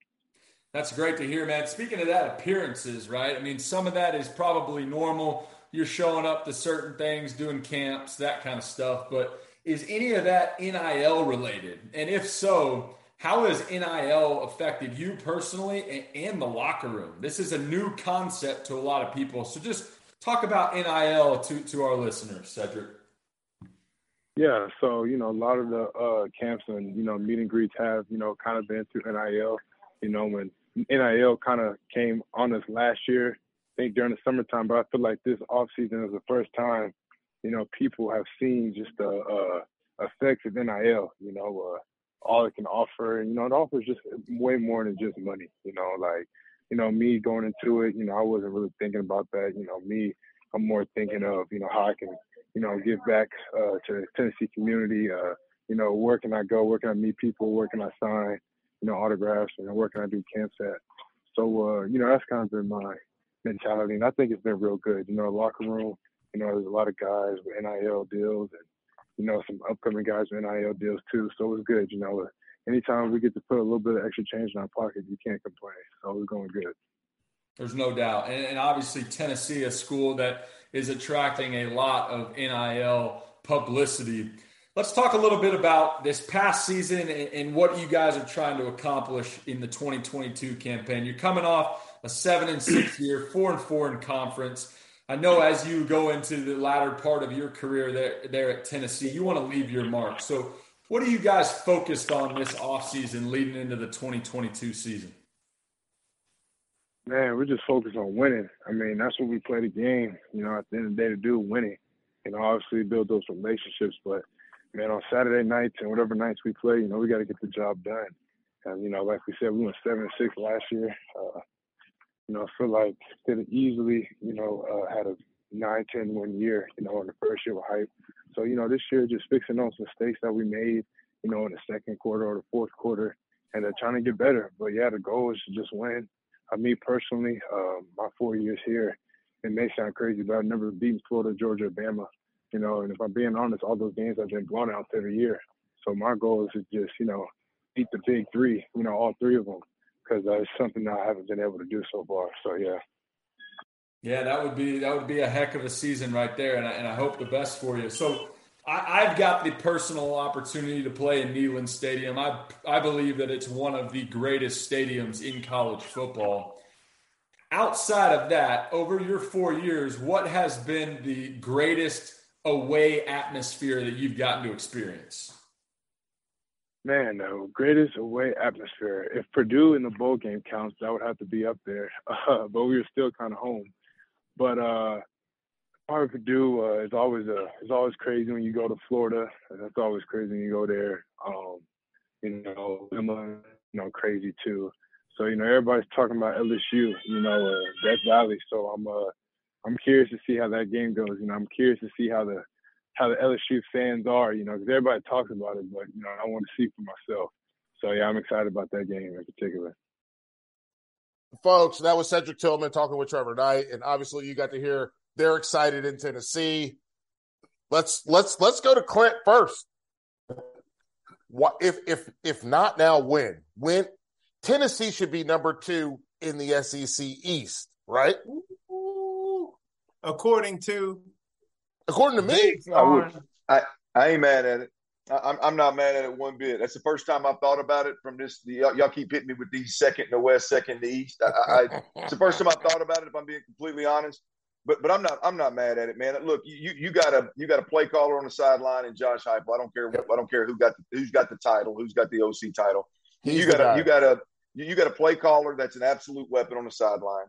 That's great to hear, man. Speaking of that, appearances, right? I mean, some of that is probably normal. You're showing up to certain things, doing camps, that kind of stuff. But is any of that NIL related? And if so, how has NIL affected you personally and the locker room? This is a new concept to a lot of people. So just talk about NIL to, to our listeners, Cedric. Yeah, so you know, a lot of the uh, camps and you know meet and greets have you know kind of been through NIL. You know, when NIL kind of came on us last year, I think during the summertime, but I feel like this off season is the first time you know people have seen just the uh, effects of NIL. You know, uh, all it can offer, and you know, it offers just way more than just money. You know, like you know, me going into it, you know, I wasn't really thinking about that. You know, me, I'm more thinking of you know how I can you know, give back uh, to the Tennessee community. Uh, you know, where can I go? Where can I meet people? Where can I sign, you know, autographs? You know, where can I do camps at? So, uh, you know, that's kind of been my mentality, and I think it's been real good. You know, locker room. You know, there's a lot of guys with NIL deals, and you know, some upcoming guys with NIL deals too. So it's good. You know, anytime we get to put a little bit of extra change in our pocket, you can't complain. So it's going good. There's no doubt, and, and obviously Tennessee, a school that is attracting a lot of NIL publicity. Let's talk a little bit about this past season and, what you guys are trying to accomplish in the 2022 campaign. You're coming off a seven and six <clears throat> year, four and four in conference. I know as you go into the latter part of your career there, there at Tennessee, you want to leave your mark. So, what are you guys focused on this offseason leading into the 2022 season? Man, we're just focused on winning. I mean, that's what we play the game, you know, at the end of the day to do, winning. You know, obviously build those relationships, but man, on Saturday nights and whatever nights we play, you know, we got to get the job done. And you know, like we said, we went seven and six last year. Uh, you know, I feel like could have easily, you know, uh, had a nine, ten win year, you know, in the first year with hype. So, you know, this year just fixing those mistakes that we made, you know, in the second quarter or the fourth quarter and uh, trying to get better. But yeah, the goal is to just win. Uh, me personally, uh, my four years here, it may sound crazy, but I've never beaten Florida, Georgia, Bama. You know, and if I'm being honest, all those games I've been blown out every year. So my goal is to just, you know, beat the big three, you know, all three of them, because uh, it's something that I haven't been able to do so far. So yeah. Yeah, that would be that would be a heck of a season right there, and I, and I hope the best for you. So I, have got the personal opportunity to play in Neyland Stadium. I I believe that it's one of the greatest stadiums in college football. Outside of that, over your four years, what has been the greatest away atmosphere that you've gotten to experience? Man, the greatest away atmosphere. If Purdue in the bowl game counts, that would have to be up there. <laughs> Uh, but we were still kind of home. But uh, part of Purdue uh, is always a it's always crazy when you go to Florida. That's always crazy when you go there. Um, you know, Emma, you know, crazy too. So you know, everybody's talking about LSU. You know, uh, Death Valley. So I'm uh, I'm curious to see how that game goes. You know, I'm curious to see how the how the LSU fans are, you know, because everybody talks about it, but you know, I want to see for myself. So yeah, I'm excited about that game in particular. Folks, that was Cedric Tillman talking with Trevor Knight, and obviously you got to hear they're excited in Tennessee. Let's let's let's go to Clint first. What if if if not now? When when Tennessee should be number two in the SEC East, right? According to According to me, I, would, I, I ain't mad at it. I, am I'm not mad at it one bit. That's the first time I've thought about it from this. Y'all, y'all keep hitting me with these second in the West, second in the East. I, I, it's the first time I've thought about it. If I'm being completely honest, but but I'm not I'm not mad at it, man. Look, you you got a you got a play caller on the sideline and Josh Heupel. I don't care what I don't care who got the, who's got the title, who's got the OC title. He's you got a you got a you got a play caller that's an absolute weapon on the sideline.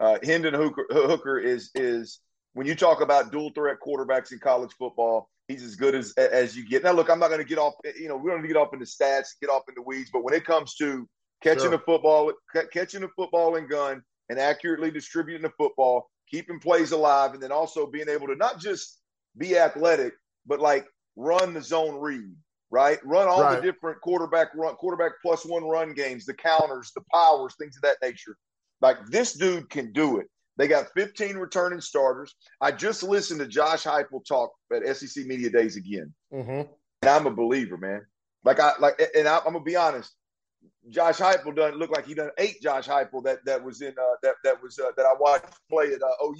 Uh, Hendon Hooker, Hooker is is when you talk about dual threat quarterbacks in college football, he's as good as as you get. Now, look, I'm not going to get off. You know, we don't need to get off in the stats, get off in the weeds, but when it comes to catching sure. the football, catching the football and gun, and accurately distributing the football, keeping plays alive, and then also being able to not just be athletic, but like run the zone read, right? Run all right. the different quarterback run, quarterback plus one run games, the counters, the powers, things of that nature. Like this dude can do it. They got 15 returning starters. I just listened to Josh Heupel talk at SEC Media Days again, mm-hmm. and I'm a believer, man. Like I like, and I, am gonna be honest. Josh Heupel doesn't look like he done ate Josh Heupel that that was in uh, that that was uh, that I watched play at uh, OU.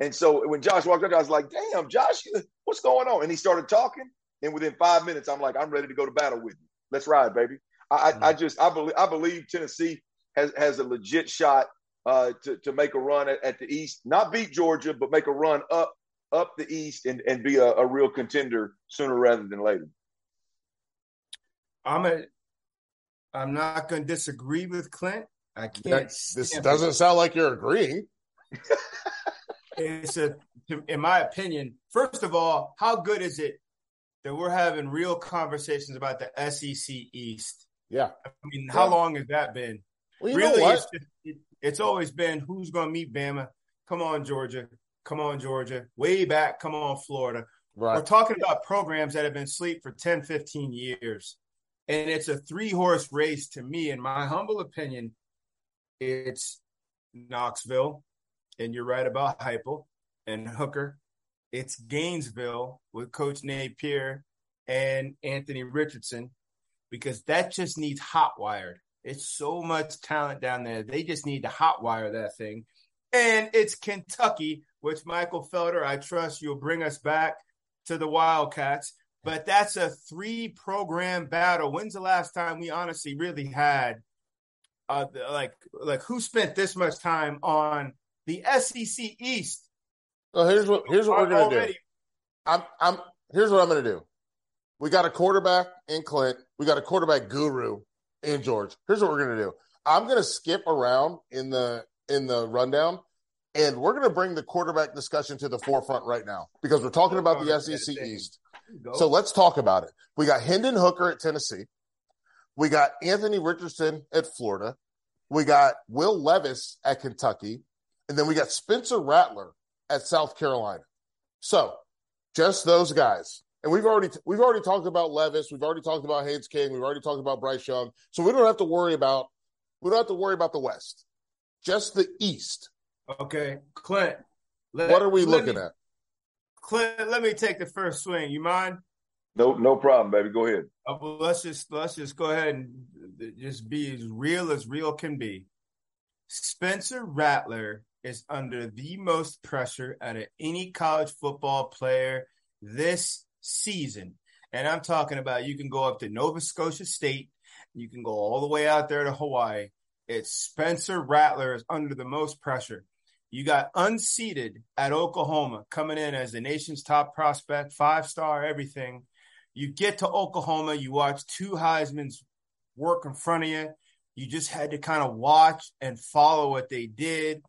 And so when Josh walked up, I was like, "Damn, Josh, what's going on?" And he started talking, and within five minutes, I'm like, "I'm ready to go to battle with you. Let's ride, baby." I, mm-hmm. I, I just I believe I believe Tennessee has has a legit shot uh, to, to make a run at, at, the East, not beat Georgia, but make a run up up the East and, and be a, a real contender sooner rather than later. I'm a I'm not going to disagree with Clint. I can't. this doesn't it. sound like you're agreeing. <laughs> it's a, in my opinion. First of all, how good is it that we're having real conversations about the SEC East? Yeah. I mean, how long has that been? Well, really, it's, just, it, it's always been who's going to meet Bama. Come on, Georgia. Come on, Georgia. Way back. Come on, Florida. Right. We're talking about programs that have been asleep for 10, 15 years. And it's a three horse race to me, in my humble opinion. It's Knoxville, and you're right about Heupel and Hooker. It's Gainesville with Coach Napier and Anthony Richardson because that just needs hot wired. It's so much talent down there. They just need to hot wire that thing. And it's Kentucky, which Michael Felder, I trust you'll bring us back to the Wildcats. But that's a three program battle. When's the last time we honestly really had uh like like who spent this much time on the SEC East? So here's what here's what we're gonna do. I'm I'm here's what I'm gonna do. We got a quarterback in Clint. We got a quarterback guru in George. Here's what we're gonna do. I'm gonna skip around in the in the rundown, and we're gonna bring the quarterback discussion to the forefront right now because we're talking about the SEC East. So let's talk about it. We got Hendon Hooker at Tennessee. We got Anthony Richardson at Florida. We got Will Levis at Kentucky. And then we got Spencer Rattler at South Carolina. So just those guys. And we've already we've already talked about Levis, we've already talked about Haynes King, we've already talked about Bryce Young. So we don't have to worry about we don't have to worry about the West. Just the East. Okay. Clint. Let, what are we looking me, at? Clint, let me take the first swing. You mind? No, no problem, baby. Go ahead. Uh, well, let's just let's just go ahead and just be as real as real can be. Spencer Rattler is under the most pressure out of any college football player this season. And I'm talking about you can go up to Nova Scotia State, you can go all the way out there to Hawaii. It's Spencer Rattler is under the most pressure. You got unseated at Oklahoma coming in as the nation's top prospect, five star, everything. You get to Oklahoma, you watch two Heisman's work in front of you. You just had to kind of watch and follow what they did.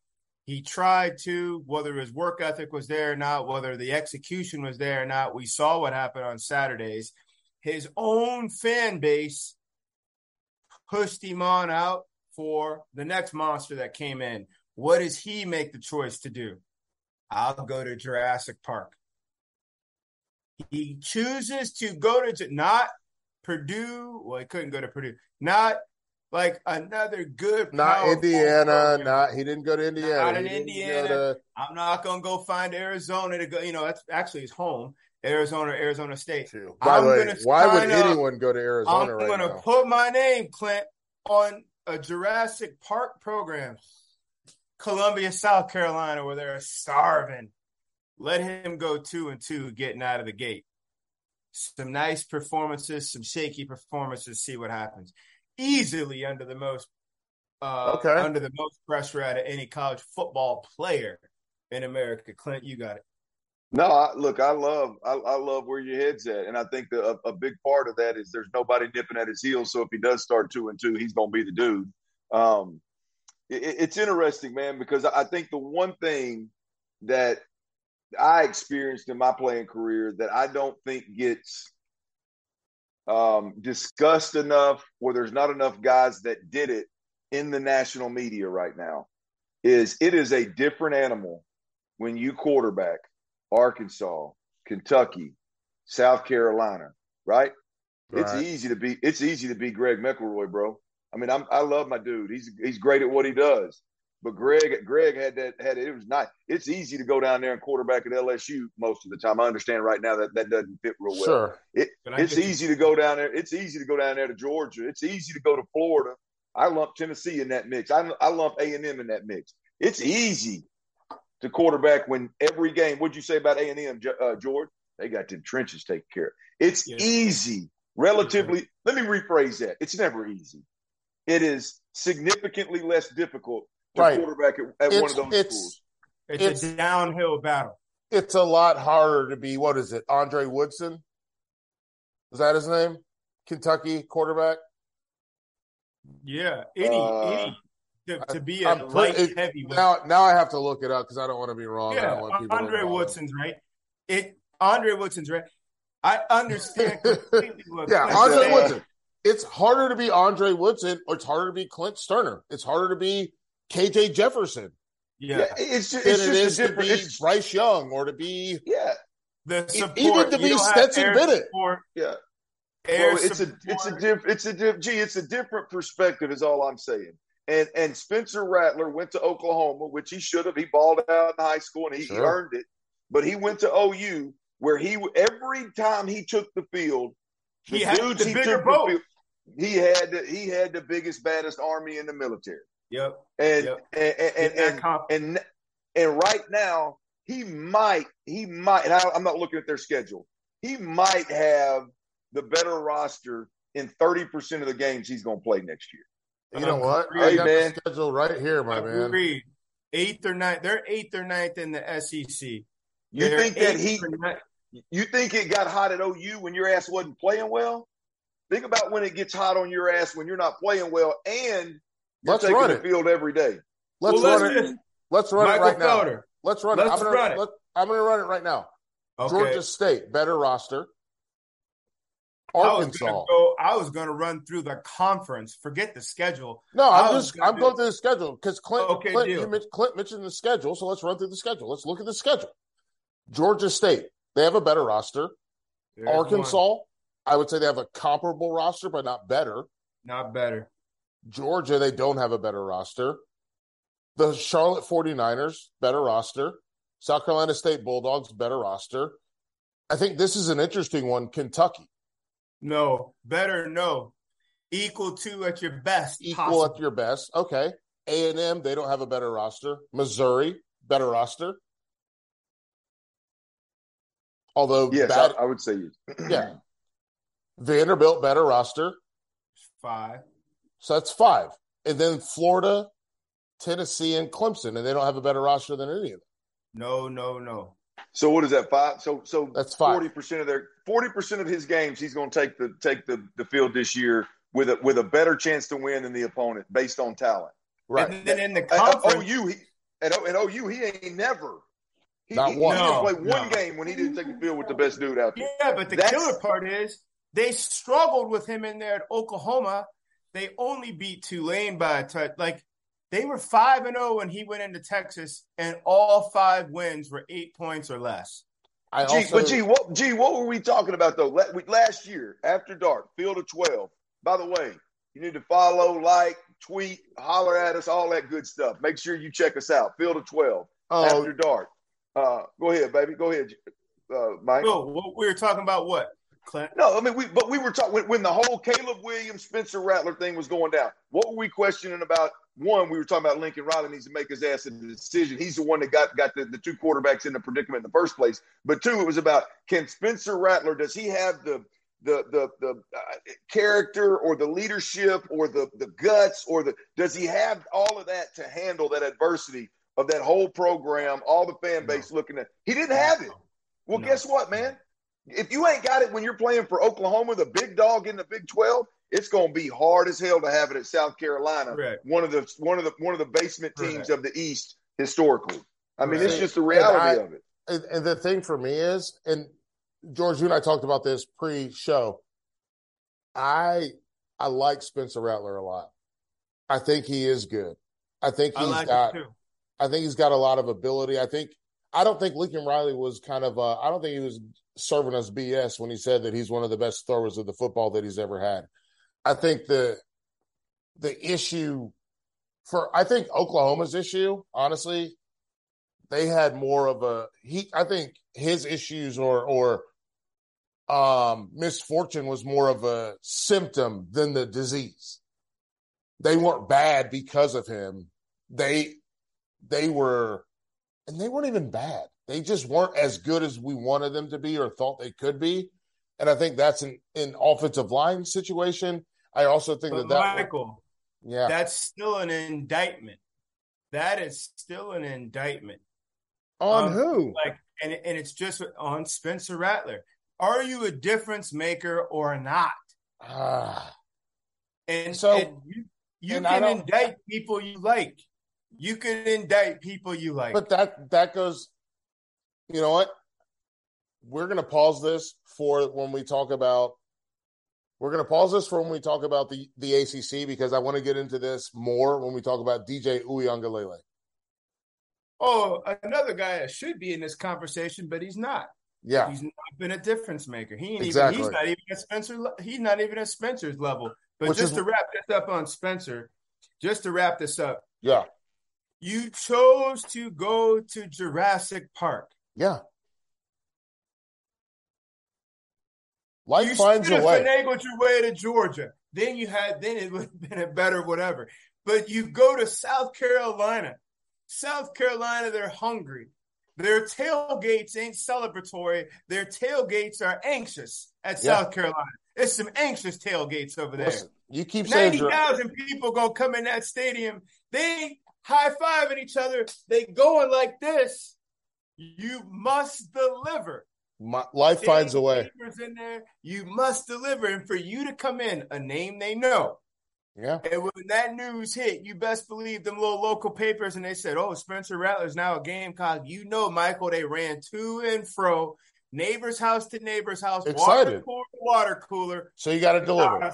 He tried to, whether his work ethic was there or not, whether the execution was there or not. We saw what happened on Saturdays. His own fan base pushed him on out for the next monster that came in. What does he make the choice to do? I'll go to Jurassic Park. He chooses to go to not Purdue. Well, he couldn't go to Purdue. Not like another good. Not Indiana. Not he didn't go to Indiana. Not in Indiana. To, I'm not gonna go find Arizona to go. You know, that's actually his home. Arizona, Arizona State. By the way, why would anyone go to Arizona? I'm right gonna now? put my name, Clint, on a Jurassic Park program. Columbia, South Carolina, where they're starving. Let him go two and two, getting out of the gate. Some nice performances, some shaky performances. See what happens easily under the most uh, okay. under the most pressure out of any college football player in America. Clint, you got it. No, I, look, I love, I, I, love where your head's at, and I think the, a, a, big part of that is there's nobody nipping at his heels. So if he does start two and two, he's going to be the dude. Um, it, it's interesting, man, because I think the one thing that I experienced in my playing career that I don't think gets um, discussed enough, where there's not enough guys that did it in the national media right now, is it is a different animal when you quarterback Arkansas, Kentucky, South Carolina, right? right? It's easy to be it's easy to be Greg McElroy, bro. I mean, I'm, I love my dude. He's he's great at what he does. But Greg, Greg had that had it. It was not. It's easy to go down there and quarterback at LSU most of the time. I understand right now that that doesn't fit real well. Sure. It, it's easy to go down there. It's easy to go down there to Georgia. It's easy to go to Florida. I lump Tennessee in that mix. I, I lump A and M in that mix. It's easy to quarterback when every game. What'd you say about A and M, uh, George? They got the trenches taken care of. It's yeah. easy, relatively. Let me rephrase that. It's never easy. It is significantly less difficult to right. quarterback at, at one of those it's, schools. It's, it's, a downhill battle. It's a lot harder to be what is it? Andre Woodson? Is that his name? Kentucky quarterback? Yeah, any uh, any to, to, be a I'm light it, heavy. Now, now I have to look it up because I don't want to be wrong. Yeah, Andre Woodson's right. It Andre Woodson's right. I understand <laughs> completely. yeah, Andre Woodson. It's harder to be Andre Woodson, or it's harder to be Clint Stoerner. It's harder to be KJ Jefferson. Yeah, yeah it's just, it's it is to be Bryce Young or to be yeah the support. even to be Stetson Bennett. Support. Yeah, well, it's a it's a diff, it's a diff, gee it's a different perspective is all I'm saying. And and Spencer Rattler went to Oklahoma, which he should have. He balled out in high school and he, sure. he earned it. But he went to OU where he every time he took the field, the he dudes the he took boat. the field, he had the, he had the biggest baddest army in the military. Yep. And yep. and and and, and, and, and right now he might he might and I, I'm not looking at their schedule. He might have the better roster in 30% of the games he's going to play next year. You know what? Hey, I got man. the schedule right here, my man. Eighth or ninth. They're eighth or ninth in the SEC. You They're think that he? You think it got hot at OU when your ass wasn't playing well? Think about when it gets hot on your ass when you're not playing well and you're Let's taking run the it. field every day. Let's Well, run let's it. Let's run Michael it right now. Let's run Let's it. I'm gonna run it. Let, I'm gonna run it right now. Okay. Georgia State, better roster. I was Arkansas. gonna go. I was gonna run through the conference. Forget the schedule. No, I I'm just gonna I'm do- going through the schedule because Clint, Okay, Clint, you Clint mentioned the schedule, so let's run through the schedule. Let's look at the schedule. Georgia State, they have a better roster. There's Arkansas, one. I would say they have a comparable roster, but not better. not better. Georgia, they don't have a better roster. The Charlotte 49ers, better roster. South Carolina State Bulldogs, better roster. I think this is an interesting one. Kentucky, No, better. No, equal to at your best. equal possible. at your best. Okay. A&M, they don't have a better roster. Missouri, better roster. Although Yes, bad, I, I would say yeah. <clears throat> Vanderbilt, better roster. five. So that's five. And then Florida, Tennessee, and Clemson, and they don't have a better roster than any of them. No, no, no. So what is that? Five. So so That's five. forty percent of their forty percent of his games, he's going to take the take the, the field this year with a with a better chance to win than the opponent based on talent. Right. And then in the At, at conference, OU, he, at, O- at OU, he ain't never. He, Not one. he didn't No, play one no. game when he didn't take the field with the best dude out there. yeah, but the That's- killer part is they struggled with him in there at Oklahoma. They only beat Tulane by a touch. Like they were five and zero when he went into Texas, and all five wins were eight points or less. I Gee, also, but gee, what gee, what were we talking about though? Last year, after dark, field of twelve. By the way, you need to follow, like, tweet, holler at us, all that good stuff. Make sure you check us out. Field of twelve oh, after dark. Uh, go ahead, baby. Go ahead, uh, Mike. No, what- we were talking about what? No, I mean, we but we were talking when, when the whole Caleb Williams, Spencer Rattler thing was going down. What were we questioning about? One, we were talking about Lincoln Riley needs to make his ass a decision. He's the one that got got the, the two quarterbacks in the predicament in the first place. But two, it was about can Spencer Rattler does he have the the the the uh, character or the leadership or the the guts or the does he have all of that to handle that adversity of that whole program, all the fan base looking at? He didn't have it. Well, No. guess what, man? If you ain't got it when you're playing for Oklahoma, the big dog in the Big 12, it's going to be hard as hell to have it at South Carolina, Correct. one of the one of the one of the basement teams Correct. of the East historically. I mean, it's just the reality I- of it. and, and the thing for me is, and George, you and I talked about this pre-show. I I like Spencer Rattler a lot. I think he is good. I think I he's like got. I think he's got a lot of ability. I think. I don't think Lincoln Riley was kind of. Uh, I don't think he was serving us BS when he said that he's one of the best throwers of the football that he's ever had. I think the the issue for I think Oklahoma's issue, honestly, they had more of a he I think his issues or or um misfortune was more of a symptom than the disease. They weren't bad because of him. They they were and they weren't even bad. They just weren't as good as we wanted them to be or thought they could be. And I think that's an, an offensive line situation. I also think But that that Michael, yeah. that's still an indictment. That is still an indictment. On um, who? Like, and and it's just on Spencer Rattler. Are you a difference maker or not? Ah. And So- and you, you and can indict people you like. You can indict people you like. But that that goes. You know what? We're going to pause this for when we talk about. We're going to pause this for when we talk about the the ACC because I want to get into this more when we talk about DJ Uiagalelei. oh, another guy that should be in this conversation, but he's not. Yeah, He's not been a difference maker. He ain't Exactly. even. He's not even at Spencer. He's not even at Spencer's level. But Which just is- to wrap this up on Spencer, just to wrap this up, yeah, you chose to go to Jurassic Park. Yeah. Life you finds a way. finagled your way to Georgia. Then you had. Then it would have <laughs> been a better whatever. But you go to South Carolina. South Carolina, they're hungry. Their tailgates ain't celebratory. Their tailgates are anxious at Yeah. South Carolina. It's some anxious tailgates over there. Listen, you keep saying Ninety Jur- people gonna come in that stadium. They high fiving each other. They going like this. You must deliver. My, life finds a way. In there, you must deliver, and for you to come in, a name they know. Yeah. And when that news hit, you best believe them little local papers, and they said, "Oh, Spencer Rattler's now a Gamecock." You know, Michael, they ran to and fro, neighbor's house to neighbor's house, Excited. water cooler, water cooler. So you got to deliver.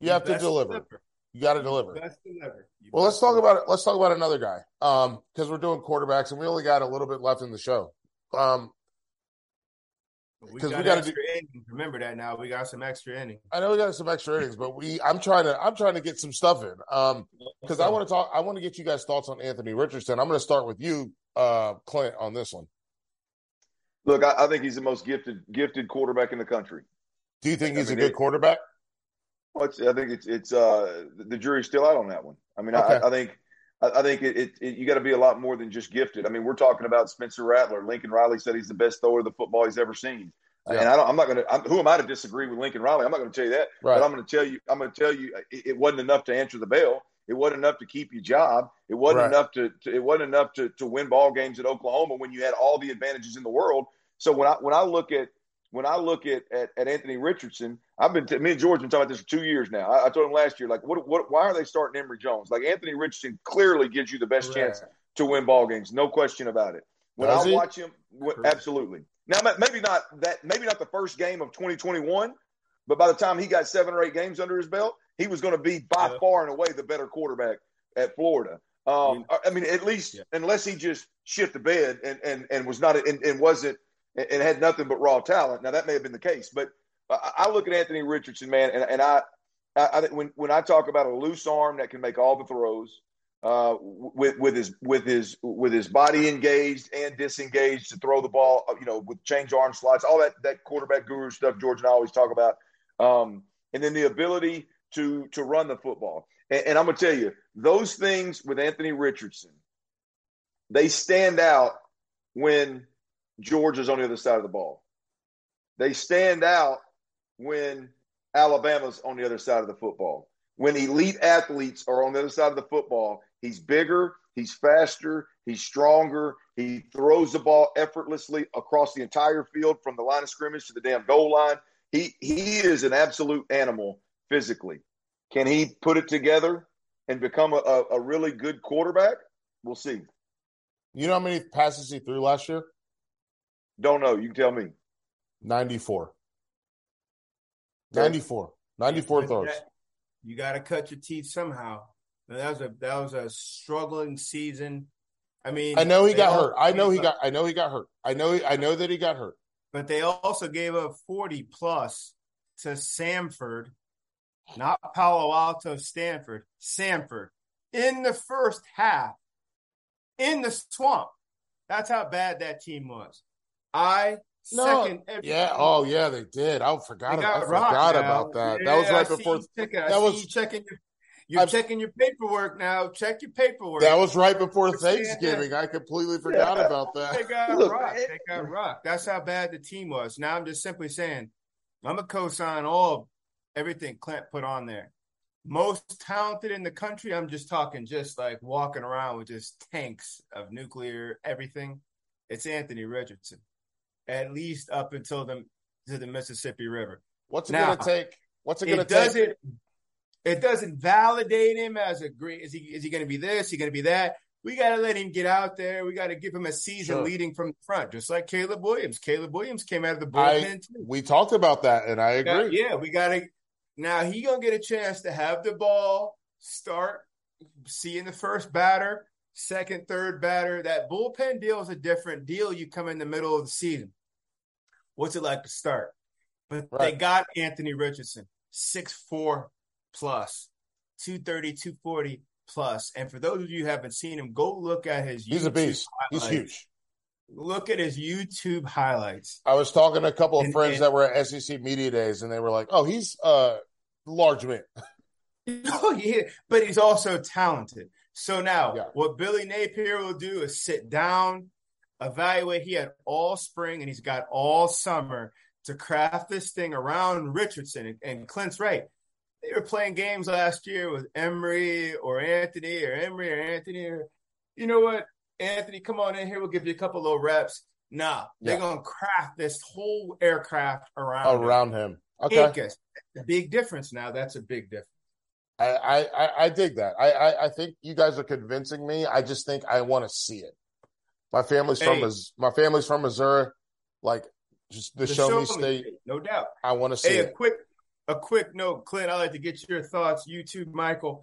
You have to deliver. deliver. You got to deliver. Best deliver. You Well, let's talk about it. Let's talk about another guy. Um, because we're doing quarterbacks and we only got a little bit left in the show. Um, We 'cause we got gotta extra innings. Remember that now. We got some extra innings. I know we got some extra innings, but we I'm trying to I'm trying to get some stuff in. Um, because I want to talk. I want to get you guys' thoughts on Anthony Richardson. I'm going to start with you, uh, Clint, on this one. Look, I, I think he's the most gifted gifted quarterback in the country. Do you think I he's a good it- quarterback? Well, it's, I think it's it's uh the jury's still out on that one. I mean, Okay. I, I think I, think it, it, it you got to be a lot more than just gifted. I mean, we're talking about Spencer Rattler. Lincoln Riley said he's the best thrower of the football he's ever seen. Yeah. And I don't, I'm not going to. Who am I to disagree with Lincoln Riley? I'm not going to tell you that. Right. But I'm going to tell you. I'm going to tell you. It, it wasn't enough to answer the bell. It wasn't enough to keep your job. It wasn't Right. enough to, to. It wasn't enough to to win ball games at Oklahoma when you had all the advantages in the world. So when I when I look at when I look at, at, at Anthony Richardson, I've been t- me and George have been talking about this for two years now. I, I told him last year, like, what what why are they starting Emory Jones? Like Anthony Richardson clearly gives you the best chance to win ball games, no question about it. When Does I he? watch him, absolutely. Now maybe not that maybe not the first game of 2021, but by the time he got seven or eight games under his belt, he was going to be by Yeah. far and away the better quarterback at Florida. Um, I mean, at least Yeah. unless he just shit the bed and and and was not and, and wasn't and and had nothing but raw talent. Now that may have been the case, but I, I look at Anthony Richardson, man, and, and I, I, I think when when I talk about a loose arm that can make all the throws, uh, with with his with his with his body engaged and disengaged to throw the ball, uh, you know, with change arm slots, all that that quarterback guru stuff George and I always talk about, um, and then the ability to to run the football. And, and I'm gonna tell you, those things with Anthony Richardson, they stand out when George is on the other side of the ball. They stand out when Alabama's on the other side of the football. When elite athletes are on the other side of the football, he's bigger, he's faster, he's stronger, he throws the ball effortlessly across the entire field from the line of scrimmage to the damn goal line. He he is an absolute animal physically. Can he put it together and become a, a, a really good quarterback? We'll see. You know how many passes he threw last year? Don't know. You can tell me. 94. 94. 94 throws. You got to cut your teeth somehow. Now, That was a that was a struggling season. I mean, I know he got hurt. I know he gave got I know he got hurt. I know I know that he got hurt. but they also gave up forty plus to Samford, not Palo Alto, Stanford, Samford in the first half in the swamp. That's how bad that team was. I No, second every Yeah. Oh yeah, they did. I forgot. They I forgot now. about that. that was right I see before. you checking- I that see was- you checking your, you're I've- checking your paperwork now. Check your paperwork. That was right before Thanksgiving. I completely forgot Yeah. about They that. got Look, rocked. They got rocked. That's how bad the team was. Now I'm just simply saying, I'm a co-sign all of everything Clint put on there. Most talented in the country. I'm just talking, just like walking around with just tanks of nuclear everything. It's Anthony Richardson, at least up until the to the Mississippi River. What's it Now, gonna take? What's it gonna It take? doesn't. It doesn't validate him as a great. Is he? Is he to be this? Is he to be that? We got to let him get out there. We got to give him a season Sure. leading from the front, just like Caleb Williams. Caleb Williams came out of the bullpen too. We talked about that, and I agree. yeah, we got to. Now he gonna get a chance to have the ball, start seeing the first batter, second, third batter. That bullpen deal is a different deal. You come in the middle of the season. What's it like to start? But they got Anthony Richardson, six four plus, 230, 240 plus. And for those of you who haven't seen him, go look at his He's a YouTube beast. He's huge. Look at his YouTube highlights. I was talking to a couple of And- friends and- that were at SEC media days, and they were like, "Oh, he's a large man." <laughs> Oh, yeah, but he's also talented. So now, Yeah. what Billy Napier will do is sit down, evaluate. He had all spring and he's got all summer to craft this thing around Richardson and, and Clint's right. They were playing games last year with Emory or Anthony or Emory or Anthony. Or, you know what? Anthony, come on in here. We'll give you a couple little reps. Nah, they're gonna craft this whole aircraft around Around him. Okay. Okay. A big difference now. That's a big difference. I, I, I- dig that. I, I, I think you guys are convincing me. I just think I want to see it. My family's from Hey. Mis- my family's from Missouri. Like just the, The show, me show me state. state, no doubt. I want to see Hey, a it. quick, a quick note, Clint. I'd like to get your thoughts. You too, Michael.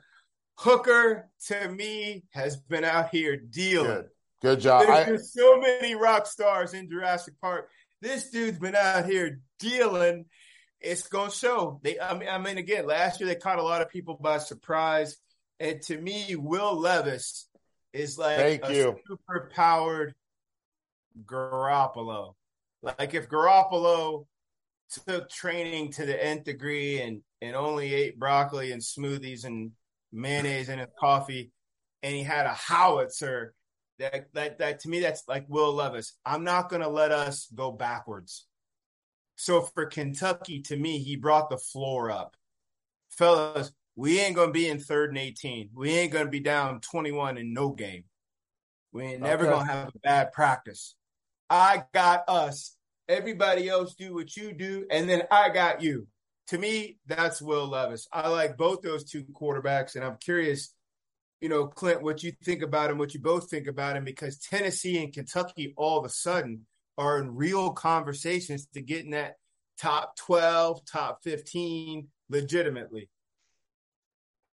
Hooker to me has been out here dealing. Good. Good job. There's, I, there's so many rock stars in Jurassic Park. This dude's been out here dealing. It's gonna show. They, I mean, I mean, again, last year they caught a lot of people by surprise, and to me, Will Levis is like Thank a you. super powered Garoppolo. Like if Garoppolo took training to the nth degree and and only ate broccoli and smoothies and mayonnaise in his coffee, and he had a howitzer. That that that to me that's like Will Levis. I'm not gonna let us go backwards. So for Kentucky, to me, he brought the floor up. Fellas, we ain't gonna be in third and 18. We ain't gonna be down 21 in no game. We ain't never gonna have a bad practice. I got us. Everybody else do what you do, and then I got you. To me, that's Will Levis. I like both those two quarterbacks, and I'm curious, you know, Clint, what you think about him, what you both think about him, because Tennessee and Kentucky all of a sudden are in real conversations to get in that top 12, top 15 legitimately.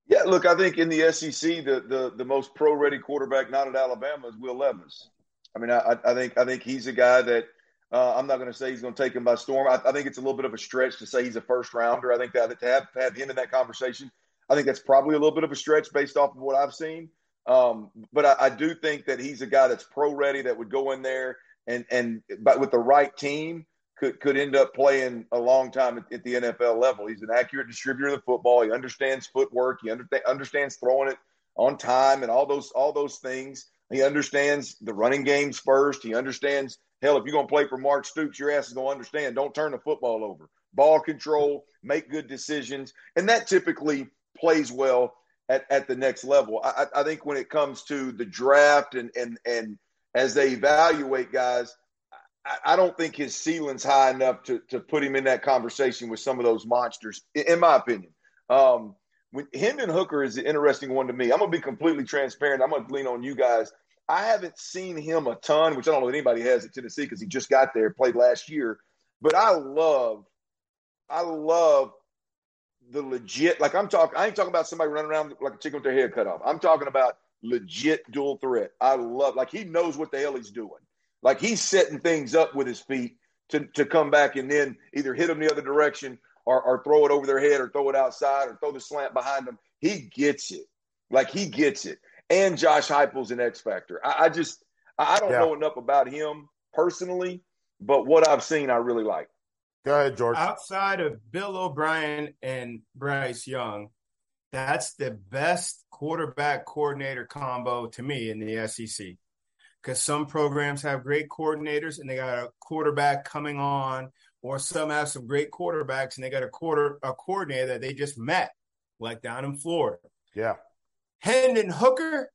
Yeah, look, I think in the SEC, the the the most pro ready quarterback not at Alabama is Will Levis. I mean, I, I think I think he's a guy that uh, I'm not going to say he's going to take him by storm. I, I think it's a little bit of a stretch to say he's a first rounder. I think that to have have him in that conversation, I think that's probably a little bit of a stretch based off of what I've seen. Um, but I, I do think that he's a guy that's pro ready that would go in there and and but with the right team could could end up playing a long time at, at the NFL level. He's an accurate distributor of the football. He understands footwork. He under, understands throwing it on time and all those all those things. He understands the running games first. He understands hell if you're going to play for Mark Stoops, your ass is going to understand. Don't turn the football over. Ball control, make good decisions, and that typically plays well at, at the next level. I, I think when it comes to the draft and and and as they evaluate guys, I, I don't think his ceiling's high enough to to put him in that conversation with some of those monsters, in, my opinion. Um, when Hendon Hooker is an interesting one to me. I'm gonna be completely transparent. I'm gonna lean on you guys. I haven't seen him a ton, which I don't know if anybody has at Tennessee because he just got there, played last year. But I love, I love the legit. Like I'm talking, I ain't talking about somebody running around like a chicken with their head cut off. I'm talking about legit dual threat. I love, like he knows what the hell he's doing. Like he's setting things up with his feet to to come back and then either hit them the other direction or, or throw it over their head or throw it outside or throw the slant behind them. He gets it. Like he gets it. And Josh Heupel's an X factor. I, I just I don't Yeah. know enough about him personally, but what I've seen, I really like. Go ahead, George. Outside of Bill O'Brien and Bryce Young, that's the best quarterback coordinator combo to me in the SEC. Because some programs have great coordinators and they got a quarterback coming on, or some have some great quarterbacks and they got a quarter a coordinator that they just met, like down in Florida. yeah. Hendon Hooker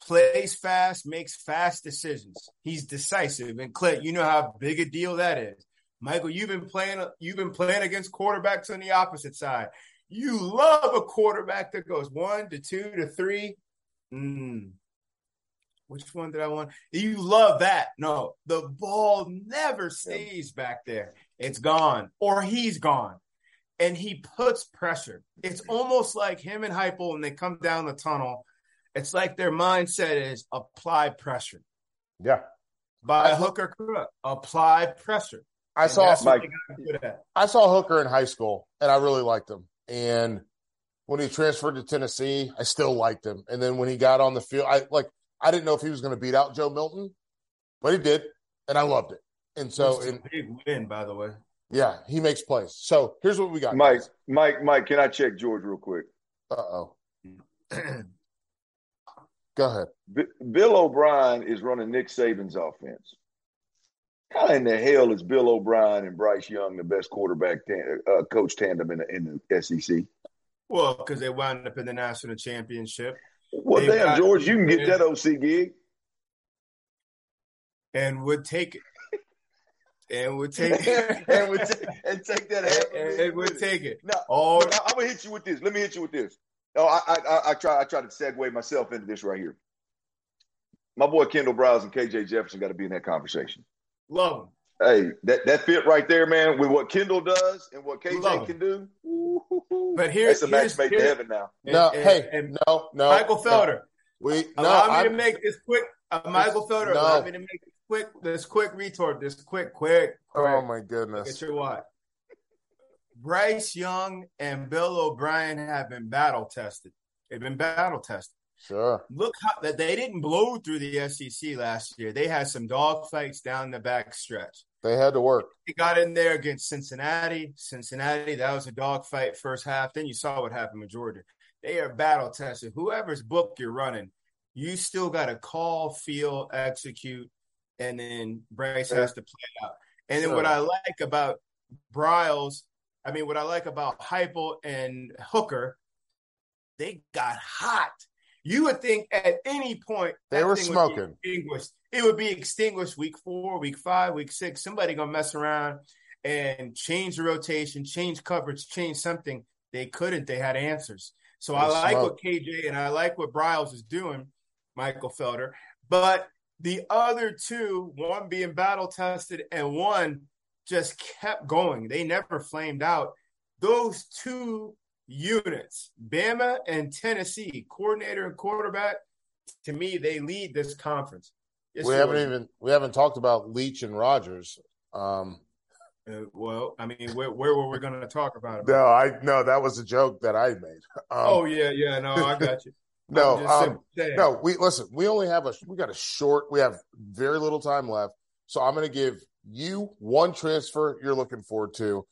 plays fast, makes fast decisions. He's decisive. And Clint, you know how big a deal that is. Michael, you've been playing you've been playing against quarterbacks on the opposite side. You love a quarterback that goes one to two to three. Mm. Which one did I want? You love that. No, the ball never stays back there. It's gone, or he's gone. And he puts pressure. It's almost like him and Heupel when they come down the tunnel. It's like their mindset is apply pressure. Yeah. By hook or crook, apply pressure. I And saw that's Mike- they got good at. I saw Hooker in high school and I really liked him. And when he transferred to Tennessee, I still liked him. And then when he got on the field, I like I didn't know if he was going to beat out Joe Milton, but he did, and I loved it. And so, Which is and big win, by the way. yeah, he makes plays. So here's what we got, Mike, Mike, Mike, can I check George real quick? Uh oh. <clears throat> Go ahead. B- Bill O'Brien is running Nick Saban's offense. How in the hell is Bill O'Brien and Bryce Young the best quarterback uh, coach tandem in the, in the SEC? Well, because they wound up in the national championship. Well, They've damn, got- George, you can get that OC gig. and would take it. And would <laughs> take it. and would take, and take that. And, and would take it. Now, oh, I'm gonna hit you with this. Let me hit you with this. Oh, I, I, I try, I try to segue myself into this right here. My boy Kendall Briles and KJ Jefferson got to be in that conversation. Love them. Hey, that, that fit right there, man, with what Kendall does and what KJ can do. But here's a match made in heaven now. No, and, hey, and no, no. Michael Felder. No. We no, allow me I'm, to make this quick. Uh, Michael Felder, no. allow me to make this quick, this quick retort, this quick, quick. quick. Oh my goodness! Get your what? Bryce Young and Bill O'Brien have been battle tested. They've been battle tested. Sure. Look how that they didn't blow through the SEC last year. They had some dog fights down the back stretch. They had to work. They got in there against Cincinnati. Cincinnati, that was a dog fight first half. Then you saw what happened with Georgia. They are battle tested. Whoever's book you're running, you still got to call, feel, execute, and then Bryce has to play out. And then what I like about Briles, I mean, what I like about Heupel and Hooker, they got hot you would think at any point they were smoking. extinguished. It would be extinguished week four, week five, week six. Somebody gonna mess around and change the rotation, change coverage, change something. They couldn't. They had answers. So they I like what KJ and I like what Briles is doing, Michael Felder. But the other two, one being battle tested and one just kept going. They never flamed out. Those two units, Bama and Tennessee, coordinator and quarterback. To me, they lead this conference. we haven't even we haven't talked about Leach and Rogers. Um, uh, well, I mean, where, where were we going to talk about it? No, I no, that was a joke that I made. Um, oh yeah, yeah, no, I got you. <laughs> no, um, no, we listen. We only have a we got a short. We have very little time left, so I'm going to give you one transfer you're looking forward to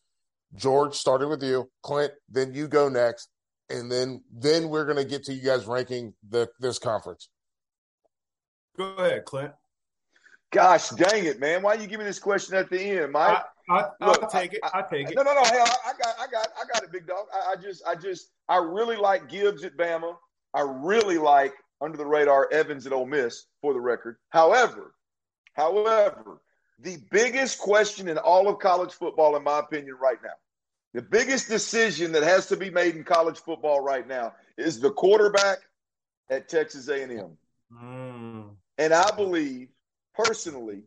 George, started with you, Clint, then you go next, and then then we're gonna get to you guys ranking the this conference. Go ahead, Clint. Gosh dang it, man! Why are you giving me this question at the end, Mike? I, will take it. I'll take it. No, no, no. Hey, I, I, got, I got, I got it, big dog. I, I just, I just, I really like Gibbs at Bama. I really like under the radar Evans at Ole Miss, for the record. However, however, the biggest question in all of college football, in my opinion, right now, the biggest decision that has to be made in college football right now is the quarterback at Texas A&M. Mm. And I believe, personally,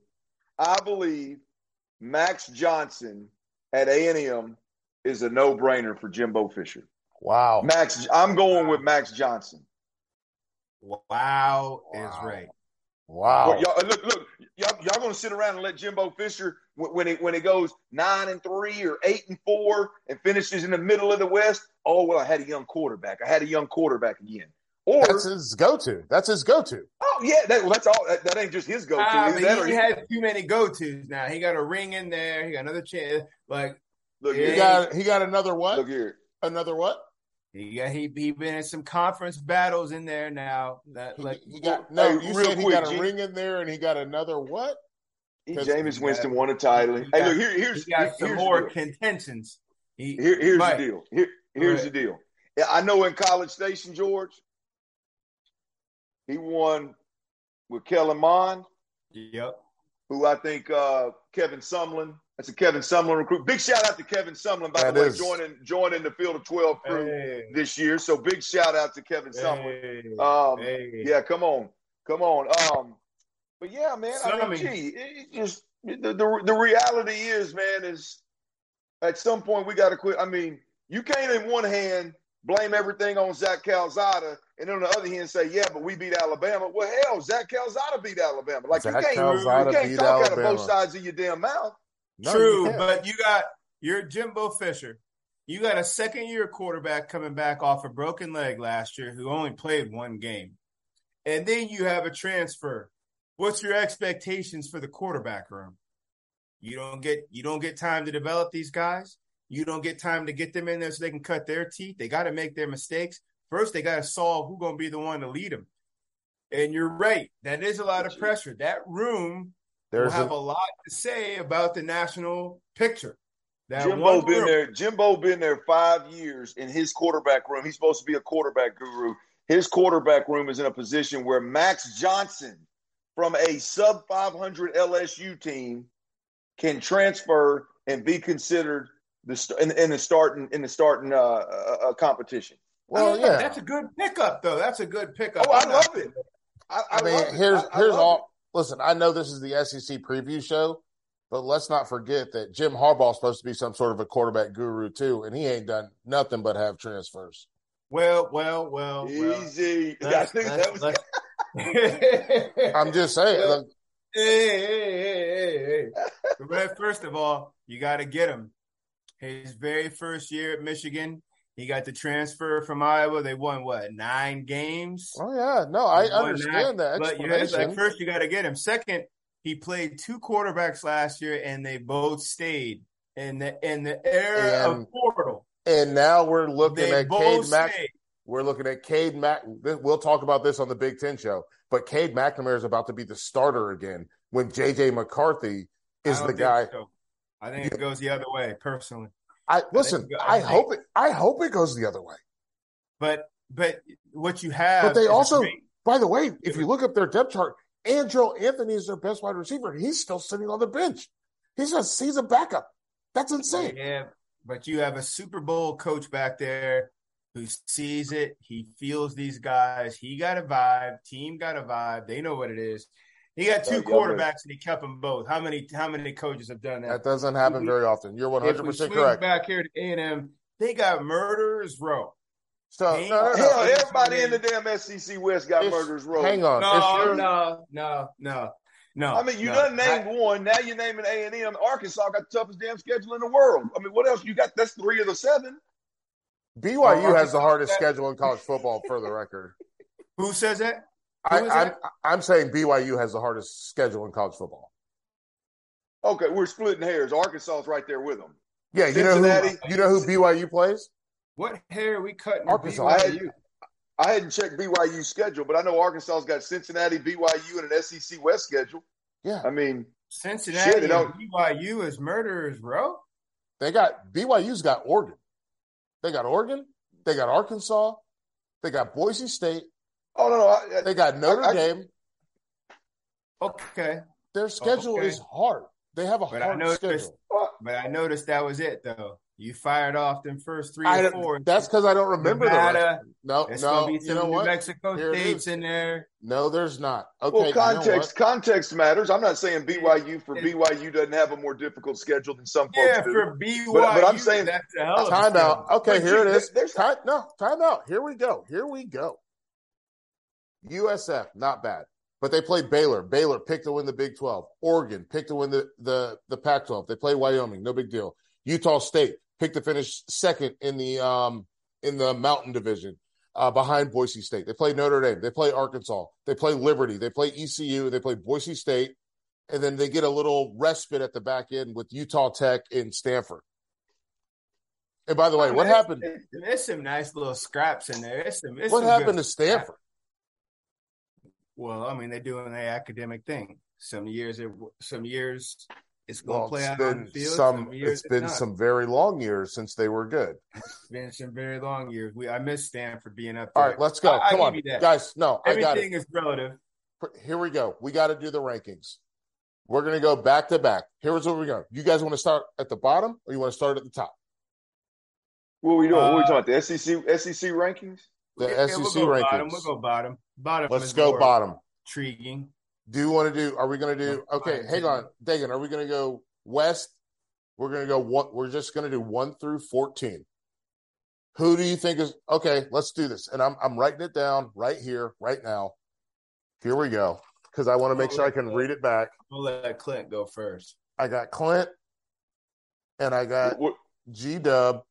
I believe Max Johnson at A&M is a no-brainer for Jimbo Fisher. Wow. Max, I'm going with Max Johnson. Wow, wow. is right. Wow. Well, y'all, look, look, y'all, y'all gonna sit around and let Jimbo Fisher when it when it goes nine and three or eight and four and finishes in the middle of the West? Oh well, I had a young quarterback. I had a young quarterback again. Or that's his go-to. That's his go-to. Oh yeah, that, well, that's all. That, that, ain't just his go-to. Uh, he, he has too many go-tos now. He got a ring in there. He got another chance. Like look, he got he got another what? Look here, another what? He got he he been in some conference battles in there now. That like he got no. Hey, you said he quick, got a G- ring in there, and he got another what? Jameis Winston won a title. Hey, got, look here. Here's he got here, some more contentions. He, here, here's the deal. Here, here's the deal. I know in College Station, George, he won with Kellen Mond. Yep. Who I think uh, Kevin Sumlin that's a Kevin Sumlin recruit. Big shout out to Kevin Sumlin, by that the way, is. joining joining the field of 12 crew hey. this year. So big shout out to Kevin Sumlin. Um, hey. Yeah, come on. Come on. Um, but yeah, man, I mean, gee, it, just the, the, the reality is, man, is at some point we got to quit. I mean, you can't in one hand blame everything on Zach Calzada, and then on the other hand say, yeah, but we beat Alabama. Well, hell, Zach Calzada beat Alabama. Like Zach you can't, Calzada you can't talk Alabama. out of both sides of your damn mouth. No, True, but you got your Jimbo Fisher. You got a second year quarterback coming back off a broken leg last year who only played one game. And then you have a transfer. What's your expectations for the quarterback room? You don't get you don't get time to develop these guys. You don't get time to get them in there so they can cut their teeth. They got to make their mistakes. First, they got to solve who's going to be the one to lead them. And you're right. That is a lot of pressure. That room there's will have a, a, lot to say about the national picture. That Jimbo been there. Jimbo been there five years in his quarterback room. He's supposed to be a quarterback guru. His quarterback room is in a position where Max Johnson from a sub 500 LSU team can transfer and be considered the in, in the starting in the starting uh, uh, uh competition. Well, yeah, that's a good pickup, though. That's a good pickup. Oh, I love it. I, I, I mean, here's I, here's all. It. Listen, I know this is the SEC preview show, but let's not forget that Jim Harbaugh's supposed to be some sort of a quarterback guru too, and he ain't done nothing but have transfers. Well, well, well, easy. Well, let's, let's, let's, I'm just saying. Look, hey, hey, hey, hey, First of all, you got to get him. His very first year at Michigan, he got the transfer from Iowa. They won what nine games? Oh yeah, no, I understand nine. that. But you know, like first you got to get him. Second, he played two quarterbacks last year, and they both stayed in the in the era and, of portal. And now we're looking they at Cade Mack. We're looking at Cade Mack. We'll talk about this on the Big Ten show. But Cade McNamara is about to be the starter again when JJ McCarthy is the guy. So. I think it goes the other way, personally. I listen. I, I hope it. I hope it goes the other way. But but what you have. But they also, great. by the way, if you look up their depth chart, Andrel Anthony is their best wide receiver. He's still sitting on the bench. He's a he's a backup. That's insane. Yeah, but you have a Super Bowl coach back there who sees it. He feels these guys. He got a vibe. Team got a vibe. They know what it is. He got two quarterbacks and he kept them both. How many how many coaches have done that? That doesn't happen very often. You're 100 percent correct. Back here to A and M, they got murderers row. So no, no, no. everybody in the damn SEC West got if, murderers row. Hang on, no, no, no, no, no. I mean, you no. done named I, one. Now you're naming A and M. Arkansas got the toughest damn schedule in the world. I mean, what else you got? That's three of the seven. BYU oh, has the hardest schedule in college football, for the record. <laughs> Who says that? I, am I'm, I'm saying BYU has the hardest schedule in college football. Okay, we're splitting hairs. Arkansas is right there with them. Yeah, you Cincinnati. know who you know who BYU plays? What hair are we cutting? Arkansas. I, had, I hadn't checked BYU's schedule, but I know Arkansas's got Cincinnati, BYU, and an SEC West schedule. Yeah, I mean Cincinnati shit, and BYU is murderers, bro. They got BYU's got Oregon. They got Oregon. They got Arkansas. They got Boise State. Oh no, no I, they got Notre I, Dame. Okay. Their schedule okay. is hard. They have a but hard noticed, schedule. Uh, but I noticed that was it though. You fired off them first three or four. That's because I don't remember Nevada, No, no. Be some you know New what? Mexico Here states in there. No, there's not. Okay. Well, context you know context matters. I'm not saying BYU for BYU doesn't have a more difficult schedule than some folks yeah, do. for BYU, but, but I'm saying that's a hell of time out. Okay, but here you, it is. There's time, no time out. Here we go. Here we go. USF, not bad. But they play Baylor. Baylor picked to win the Big 12. Oregon picked to win the, the, the Pac 12. They play Wyoming. No big deal. Utah State picked to finish second in the um, in the Mountain Division uh, behind Boise State. They play Notre Dame. They play Arkansas. They play Liberty. They play ECU. They play Boise State. And then they get a little respite at the back end with Utah Tech and Stanford. And by the way, oh, what happened? There's some nice little scraps in there. Some, what happened to Stanford? Well, I mean, they're doing their academic thing. Some years, it, some years it's going well, to play out on the field. Some, some it's been not. some very long years since they were good. It's been some very long years. We I miss Stanford being up there. All right, let's go. I, Come I on, guys. No, everything is relative. Here we go. We got to do the rankings. We're going to go back to back. Here's where we go. You guys want to start at the bottom, or you want to start at the top? What are we doing? Uh, what are we talking about? The SEC SEC rankings? The yeah, SEC we'll rankings. Bottom. We'll go bottom. Bottom. Let's go bottom. Intriguing. Do you want to do? Are we going to do? Okay, hang on, Dagan. Are we going to go west? We're going to go one. We're just going to do one through fourteen. Who do you think is okay? Let's do this, and I'm I'm writing it down right here, right now. Here we go, because I want to make sure I can read it back. We'll let Clint go first. I got Clint, and I got G Dub,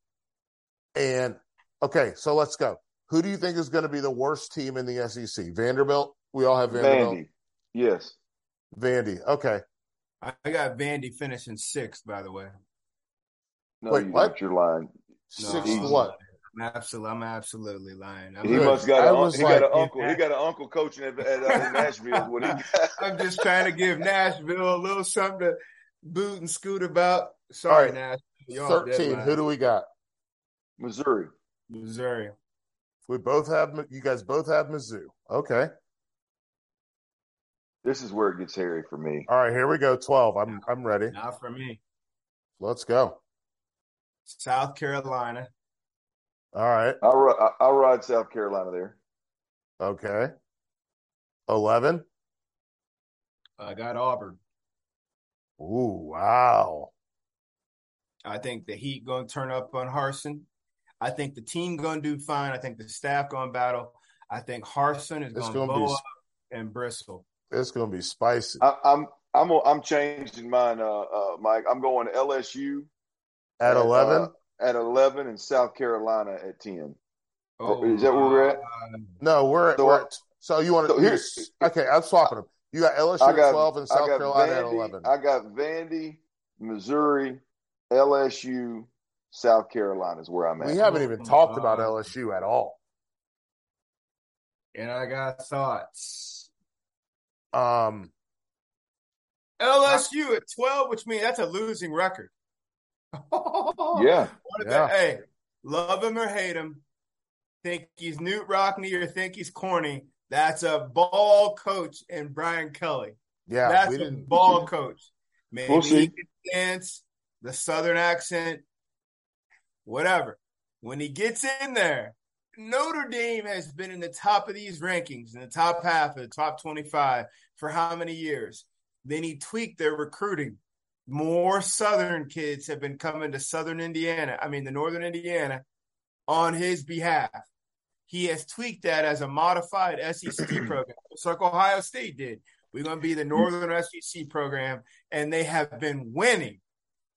and okay, so let's go. Who do you think is going to be the worst team in the SEC? Vanderbilt. We all have Vanderbilt. Vandy. Yes. Vandy. Okay. I got Vandy finishing sixth, by the way. No, Wait, you what? Your line. No, sixth what? I'm absolutely, I'm absolutely lying. I'm he good. must got, a, he like, got an uncle. He got an uncle coaching at, at uh, Nashville. What he <laughs> I'm just trying to give Nashville a little something to boot and scoot about. Sorry, right. Nashville. Thirteen. Who do we got? Missouri. Missouri. We both have. You guys both have Mizzou. Okay. This is where it gets hairy for me. All right, here we go. Twelve. I'm I'm ready. Not for me. Let's go. South Carolina. All right. I'll, ri- I'll ride South Carolina there. Okay. Eleven. I got Auburn. Ooh, wow. I think the Heat going to turn up on Harsin. I think the team going to do fine. I think the staff going to battle. I think Harsin is going to gonna be blow s- up and bristle. It's gonna be spicy. I, I'm I'm I'm changing mine, uh, uh, Mike. I'm going LSU At uh, eleven? at eleven and South Carolina at ten. Oh, is that where we're at? no, we're at so we're at, so you want to so here's- okay, I'm swapping them. You got LSU I at twelve and South got Carolina at eleven. I got Vandy, Missouri, LSU, South Carolina is where I'm at. we haven't even Oh, talked about LSU at all. And I got thoughts. Um LSU at 12, which means that's a losing record. <laughs> Yeah. Yeah. hey, love him or hate him, think he's Knute Rockne or think he's corny. That's a ball coach and Brian Kelly. yeah, That's a ball coach. Maybe We'll see. he can dance, the southern accent, whatever. When he gets in there, Notre Dame has been in the top of these rankings, in the top half of the top 25 for how many years? Then he tweaked their recruiting. More Southern kids have been coming to Southern Indiana, I mean, the Northern Indiana, on his behalf. He has tweaked that as a modified SEC <clears throat> program, just like Ohio State did. We're going to be the mm-hmm. Northern SEC program, and they have been winning.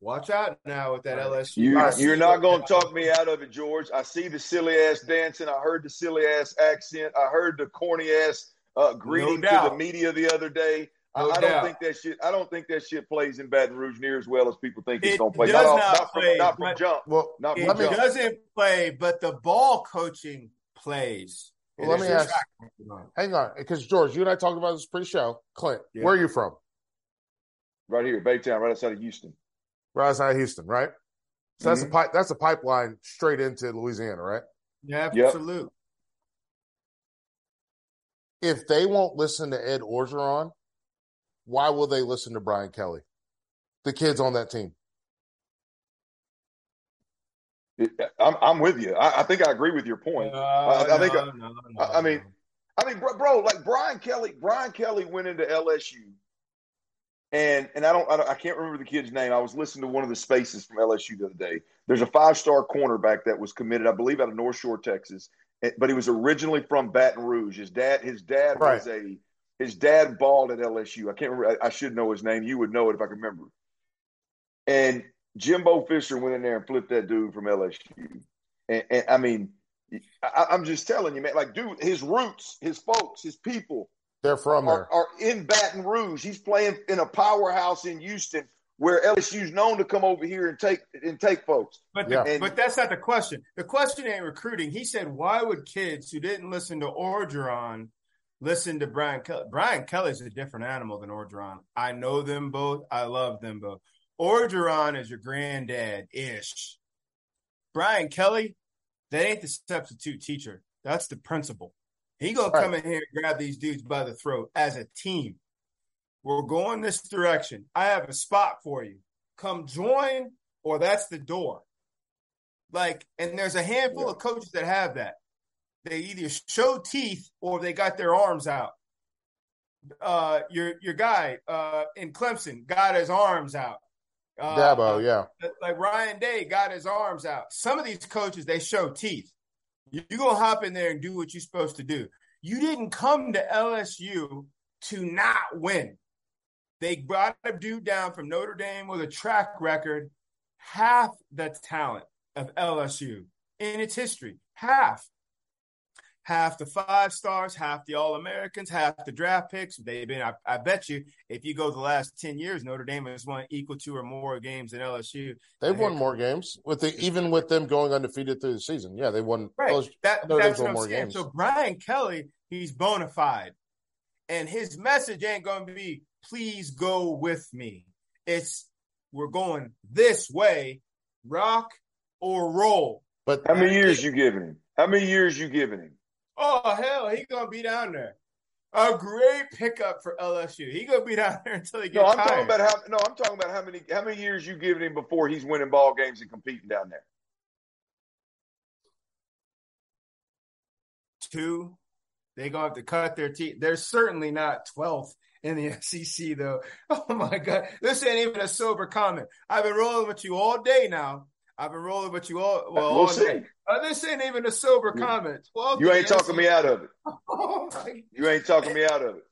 Watch out now with that LSU. You, you're not going to talk me out of it, George. I see the silly ass dancing. I heard the silly ass accent. I heard the corny ass uh, greeting to the media the other day. I, No I don't think that shit. I don't think that shit plays in Baton Rouge near as well as people think it's It going to play. does Not, off- not not from, play, not from but- jump. well Not It from let me jump. doesn't play, but the ball coaching plays. Well, let me ask- track record on it. hang on, because George, you and I talked about this pre-show. Clint, Yeah. where are you from? Right here, Baytown, right outside of Houston. Right outside of Houston, right? So that's a Mhm. pipe that's a pipeline straight into Louisiana, right? Yeah, Yep. absolute. If they won't listen to Ed Orgeron, why will they listen to Brian Kelly? The kids on that team. I'm, I'm with you. I, I think I agree with your point. I- I think- no, no, no, I- I mean, no. I mean, bro, bro, like Brian Kelly, Brian Kelly went into LSU, and and I don't, I don't, I can't remember the kid's name. I was listening to one of the spaces from LSU the other day. There's a five star cornerback that was committed, I believe, out of North Shore, Texas, but he was originally from Baton Rouge. His dad, his dad was a, his dad balled at LSU. I can't remember. I, I should know his name. You would know it if I could remember. And Jimbo Fisher went in there and flipped that dude from LSU. And, and I mean, I, I'm just telling you, man. Like, dude, his roots, his folks, his people They're from are, there. are in Baton Rouge. He's playing in a powerhouse in Houston, where LSU's known to come over here and take and take folks. But Yeah. the, but that's not the question. The question ain't recruiting. He said, why would kids who didn't listen to Orgeron listen to Brian Kelly? Brian Kelly's a different animal than Orgeron. I know them both. I love them both. Orgeron is your granddad ish. Brian Kelly, that ain't the substitute teacher. That's the principal. He gonna come in here and grab these dudes by the throat as a team. We're going this direction. I have a spot for you. Come join, or that's the door. Like, and there's a handful of coaches that have that. They either show teeth or they got their arms out. Uh, your your guy uh, in Clemson got his arms out. Uh, Dabo, yeah. like Ryan Day got his arms out. Some of these coaches they show teeth. You, you gonna hop in there and do what you're supposed to do. You didn't come to LSU to not win. They brought a dude down from Notre Dame with a track record, half the talent of LSU in its history. Half. Half the five stars, half the All Americans, half the draft picks. They've been, I, I bet you, if you go the last 10 years, Notre Dame has won equal to or more games than LSU. They've won more games with the even with them going undefeated through the season. Yeah, they won. Right. those- That, that's Dame's won what I'm more saying. games. So Brian Kelly, he's bona fide. And his message ain't going to be, please go with me. It's, we're going this way, rock or roll. but How many years you giving him? How many years you giving him? Oh, hell, he to be down there. a great pickup for LSU. He gonna be <laughs> down there until he gets No, I'm tired. talking about how. No, I'm talking about how many how many years you giving him before he's winning ball games and competing down there. two. They gonna have to cut their teeth. They're certainly not 12th in the <laughs> SEC though. <laughs> Oh my god, this ain't even a sober comment. I've been rolling with you all day now. I've been rolling with you all well We'll see. day. Uh, this ain't even a sober You- comment. 12th You ain't talking me out of it. <laughs> Oh You ain't talking me out of it.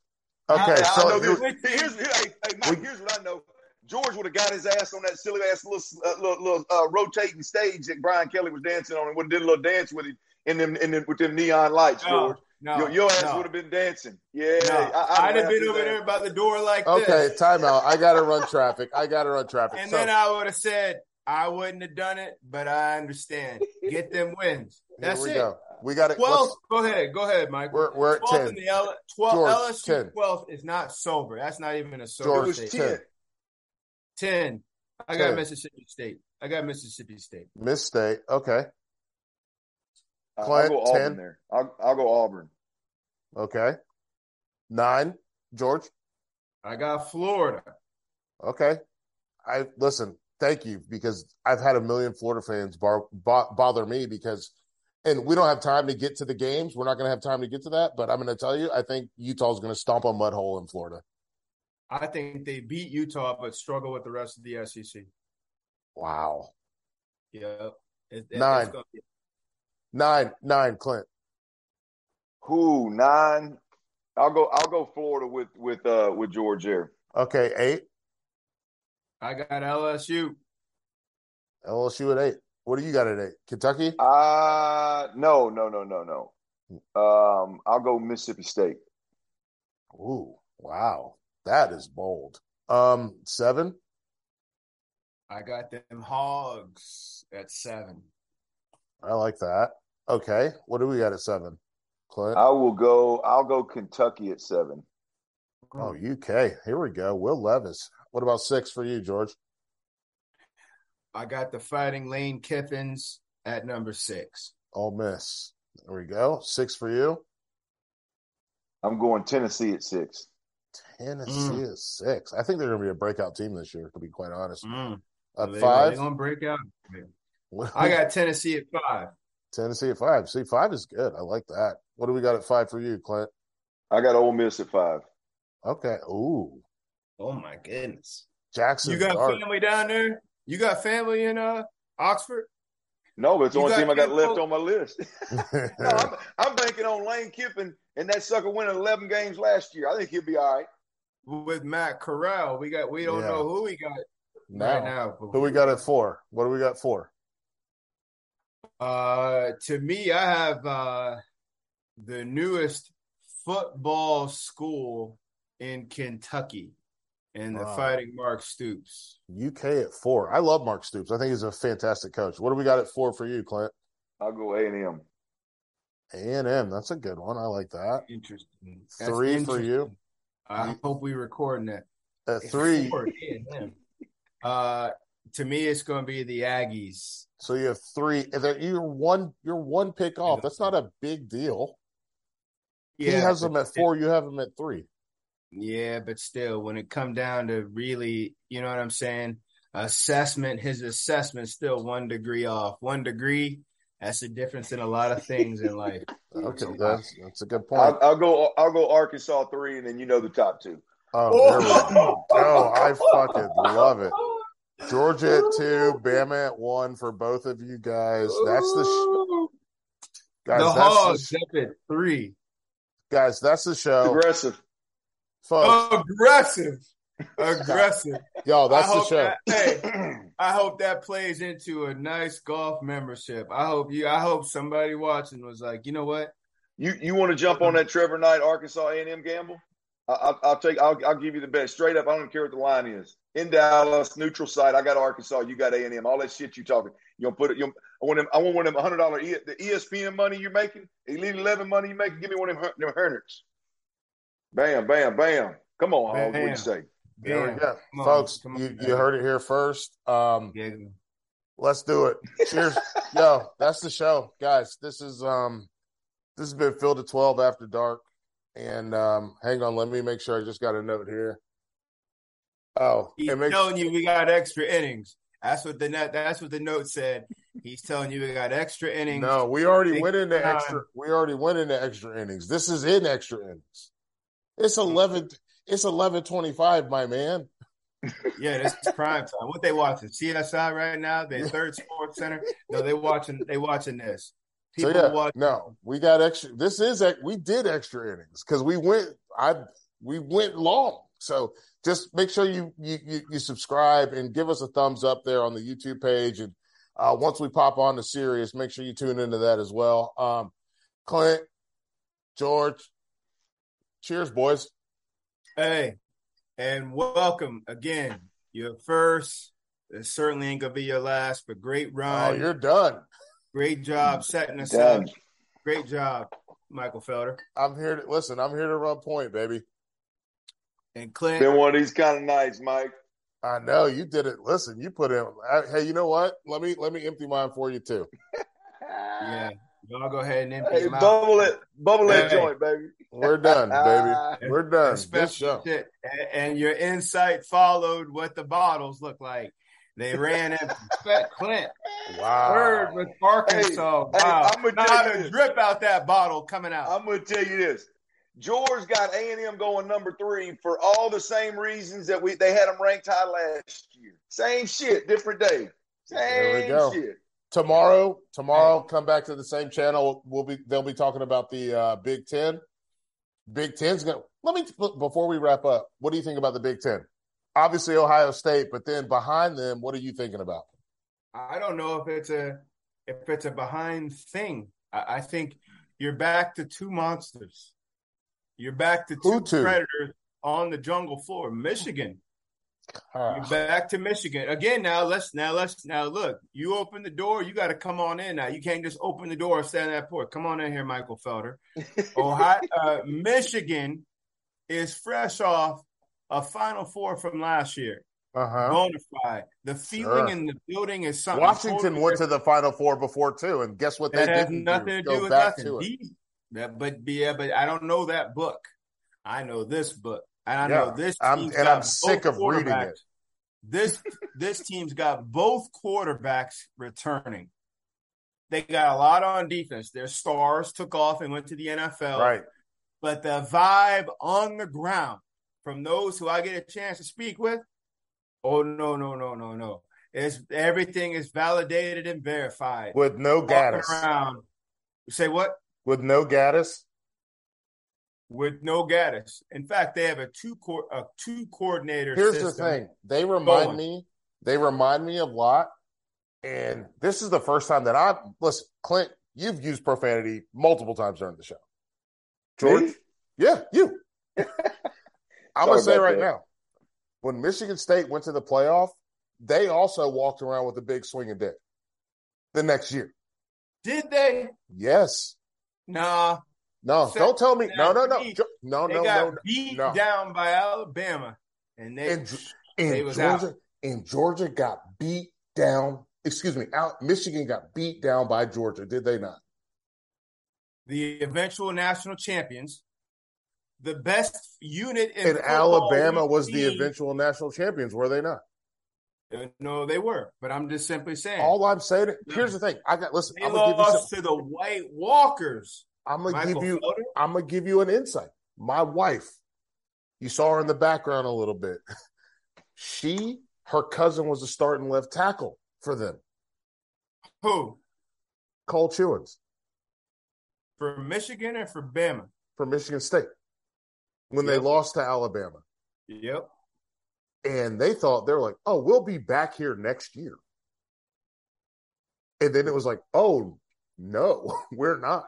Okay, I, I so know you- this. <laughs> Here's, hey, hey, Mike, here's what I know. George would have got his ass on that silly ass little, uh, little, little uh, rotating stage that Brian Kelly was dancing on, and would have did a little dance with him in them, in them with them neon lights. No, George, no, your, your ass no, would have been dancing. Yeah, no. I, I'd I'd have been over ass. there by the door like okay, this. timeout. I got to run traffic. I got to run traffic. And So- then I would have said, I wouldn't have done it, but I understand. Get them wins. <laughs> That's Here we it. go. We got it. 12th, go ahead, go ahead, Mike. We're we're at 12th in ten. the L- 12, George, LSU 10. 12th is not sober. That's not even a sober was state. 10. 10. I got 10. Mississippi State. I got Mississippi State. Miss State. Okay. I'll Clint, go Auburn 10. there. I'll, I'll go Auburn. Okay. Nine. George. I got Florida. Okay. I listen. Thank you because I've had a million Florida fans bar, bo- bother me because, and we don't have time to get to the games. We're not going to have time to get to that. But I'm going to tell you, I think Utah's going to stomp a mud hole in Florida. I think they beat Utah, but struggle with the rest of the SEC. Wow. Yeah. It, it- Nine. it's be- Nine. Nine. Clint. Who nine? I'll go. I'll go Florida with with uh with George here. Okay. Eight. I got LSU. LSU at eight. What do you got at eight? Kentucky. Uh no, no, no, no, no. Um, I'll go Mississippi State. Ooh. Wow. That is bold. Um. Seven. I got them Hogs at seven. I like that. Okay. What do we got at seven? Clint. I will go. I'll go Kentucky at seven. Oh, UK. Here we go. Will Levis. What about six for you, George? I got the Fighting Lane Kiffins at number six. Ole Miss. There we go. Six for you. I'm going Tennessee at six. Tennessee Mm. is six. I think they're going to be a breakout team this year, to be quite honest. Mm. At They- five, They're going to break out. I got Tennessee at five. Tennessee at five. See, five is good. I like that. What do we got at five for you, Clint? I got Ole Miss at five. Okay. Ooh, Oh my goodness! Jaxson. You got Dart. family down there? You got family in uh Oxford? No, but it's the only team I got left on my list. <laughs> <laughs> no, I'm, I'm banking on Lane Kiffin and that sucker winning 11 games last year. I think he'll be all right. With Matt Corral, we got we don't Yeah. know who we got now, right now. but- who we got at four? What do we got for? Uh, to me, I have uh the newest football school in Kentucky, and the Wow. Fighting Mark Stoops. UK at four. I love Mark Stoops. I think he's a fantastic coach. What do we got at four for you, Clint? I'll go A&M. A and M. That's a good one. I like that. Interesting. That's Three for you. I hope we recording that. At three, Four, A&M. Uh, to me, it's going to be the Aggies. so you have three. You're one. You're one pick off. That's not a big deal. he has them at four. You have them at three. Yeah, but still, when it come down to really, you know what I'm saying? Assessment, his assessment still one degree off. One degree, that's the difference in a lot of things in life. <laughs> Okay, that's that's a good point. I'll, I'll go. I'll go Arkansas three, and then you know the top two. Oh, there we go. <laughs> Oh, I fucking love it. Georgia at two, Bama at one for both of you guys. That's the sh- guys. the that's Hogs the sh- up at three. guys. That's the show, Aggressive. Folks. Aggressive. <laughs> Aggressive. Yo, that's the hope show. that- hey, <clears throat> I hope that plays into a nice golf membership. I hope you. I hope somebody watching was like, you know what? You you want to jump on that Trevor Knight Arkansas A&M gamble? I, I'll, I'll take. I'll, I'll give you the bet straight up. I don't care what the line is. In Dallas, neutral site. I got Arkansas. You got A&M. All that shit you talking. You gonna put it? You I want them. I want one of them hundred dollar e, the ESPN money you're making. Elite Eleven money you making. Give me one of them, hun- them hundreds. Bam, bam, bam. Come on, Hog. What Bam. you say? There we go, Come folks. come on, you man. you heard it here first. Um, Yeah. let's do it. Cheers, <laughs> yo. That's the show, guys. This is um, this has been filled to twelve after dark. And um, hang on, let me make sure I just got a note here. Oh, he's make, telling you we got extra innings. That's what the net. That's what the note said. He's telling you we got extra innings. No, we already went into time. extra. We already went into extra innings. This is in extra innings. It's eleven. It's eleven twenty-five, my man. yeah, this is prime time. What they watching? CSI right now. Their third sports center. No, they watching. They watching this. People so yeah, watch- no, we got extra. This is we did extra innings because we went. I we went long. So just make sure you, you you subscribe and give us a thumbs up there on the YouTube page. And uh, once we pop on the series, make sure you tune into that as well. Um, Clint, George, cheers, boys. Hey, and welcome again. Your first. It certainly ain't gonna be your last, but great oh, run. Oh, you're done. Great job setting us done. up. Great job, Michael Felder. I'm here to listen. I'm here to run point, baby. And Clint been one of these kind of nights, Mike. I know you did it. Listen, you put in. Hey, you know what? Let me let me empty mine for you too. yeah, y'all go ahead and empty. Hey, bubble it, bubble hey. that joint, baby. We're done, <laughs> baby. We're done. Special shit. And your insight followed what the bottles look like. They ran in <laughs> Clint. Wow. Third with Arkansas. Hey, wow. Hey, I'm gonna Not a drip out that bottle coming out. I'm gonna tell you this. George got A and M going number three for all the same reasons that we they had them ranked high last year. Same shit, different day. Same there we go. shit. Tomorrow, tomorrow, come back to the same channel. We'll be they'll be talking about the uh, Big Ten. Big Ten's gonna. Let me before we wrap up. What do you think about the Big Ten? Obviously Ohio State, but then behind them, what are you thinking about? I don't know if it's a if it's a behind thing. I, I think you're back to two monsters you're back to two predators on the jungle floor. Michigan. You're back to Michigan again. Now let's now let's now look. You open the door. You got to come on in now. You can't just open the door and stand at that port. Come on in here, Michael Felder. <laughs> Ohio, uh, Michigan is fresh off a Final Four from last year. Uh-huh. Bonafide. The feeling sure. in the building is something. Washington totally went to the Final Four before too, and guess what? They that has nothing do? to do Go with nothing. These, that, but yeah, but I don't know that book. I know this book, and I yeah, know this. I'm, and I'm sick of reading it. This this team's got both quarterbacks returning. They got a lot on defense. Their stars took off and went to the NFL. Right. But the vibe on the ground from those who I get a chance to speak with, oh no, no, no, no, no. It's everything is validated and verified. With no Gattis. Around. Say what? with no Gattis? With no Gattis. In fact, they have a two co- a two coordinator. Here's the thing: they remind going. me. They remind me of Lot, and this is the first time that I listen. Clint, you've used profanity multiple times during the show. George, me? yeah, you. <laughs> I'm gonna say right that. now, when Michigan State went to the playoff, they also walked around with a big swinging dick. The next year, did they? Yes. Nah. No, don't tell me. No, no, no, no, they no, got no. Beat no. down by Alabama, and they and, and they Georgia out. and Georgia got beat down. Excuse me, out. Michigan got beat down by Georgia. Did they not? The eventual national champions, the best unit in and Alabama was the eventual national champions. Were they not? Uh, no, they were, but I'm just simply saying. All I'm saying, here's the thing. I got listen. They I'm lost give you some, to the White Walkers. I'm gonna Michael give you. I'm gonna give you an insight. My wife, you saw her in the background a little bit. <laughs> She, her cousin, was a starting left tackle for them. Who? Cole Chewins. For Michigan or for Bama? For Michigan State. When yep. they lost to Alabama. Yep and they thought they were like, "Oh, we'll be back here next year." And then it was like, "Oh, no, <laughs> we're not."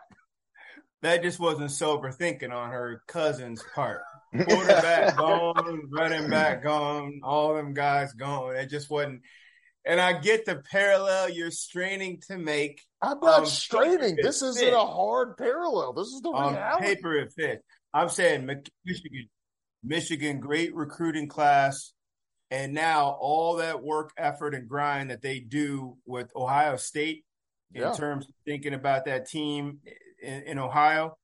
That just wasn't sober thinking on her cousin's part. <laughs> Quarterback gone, running back gone, all them guys gone. It just wasn't. And I get the parallel you're straining to make. I'm not um, straining. This isn't fit. a hard parallel. This is the on reality. paper it fits. I'm saying Michigan, Michigan, great recruiting class. And now all that work, effort, and grind that they do with Ohio State in yeah. terms of thinking about that team in, in Ohio,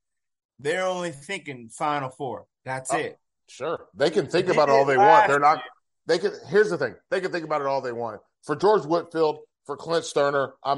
they're only thinking Final Four. That's oh, it. Sure, they can think about it all they want. They're not. They can. Here's the thing: they can think about it all they want. For George Whitfield, for Clint Stoerner, I'm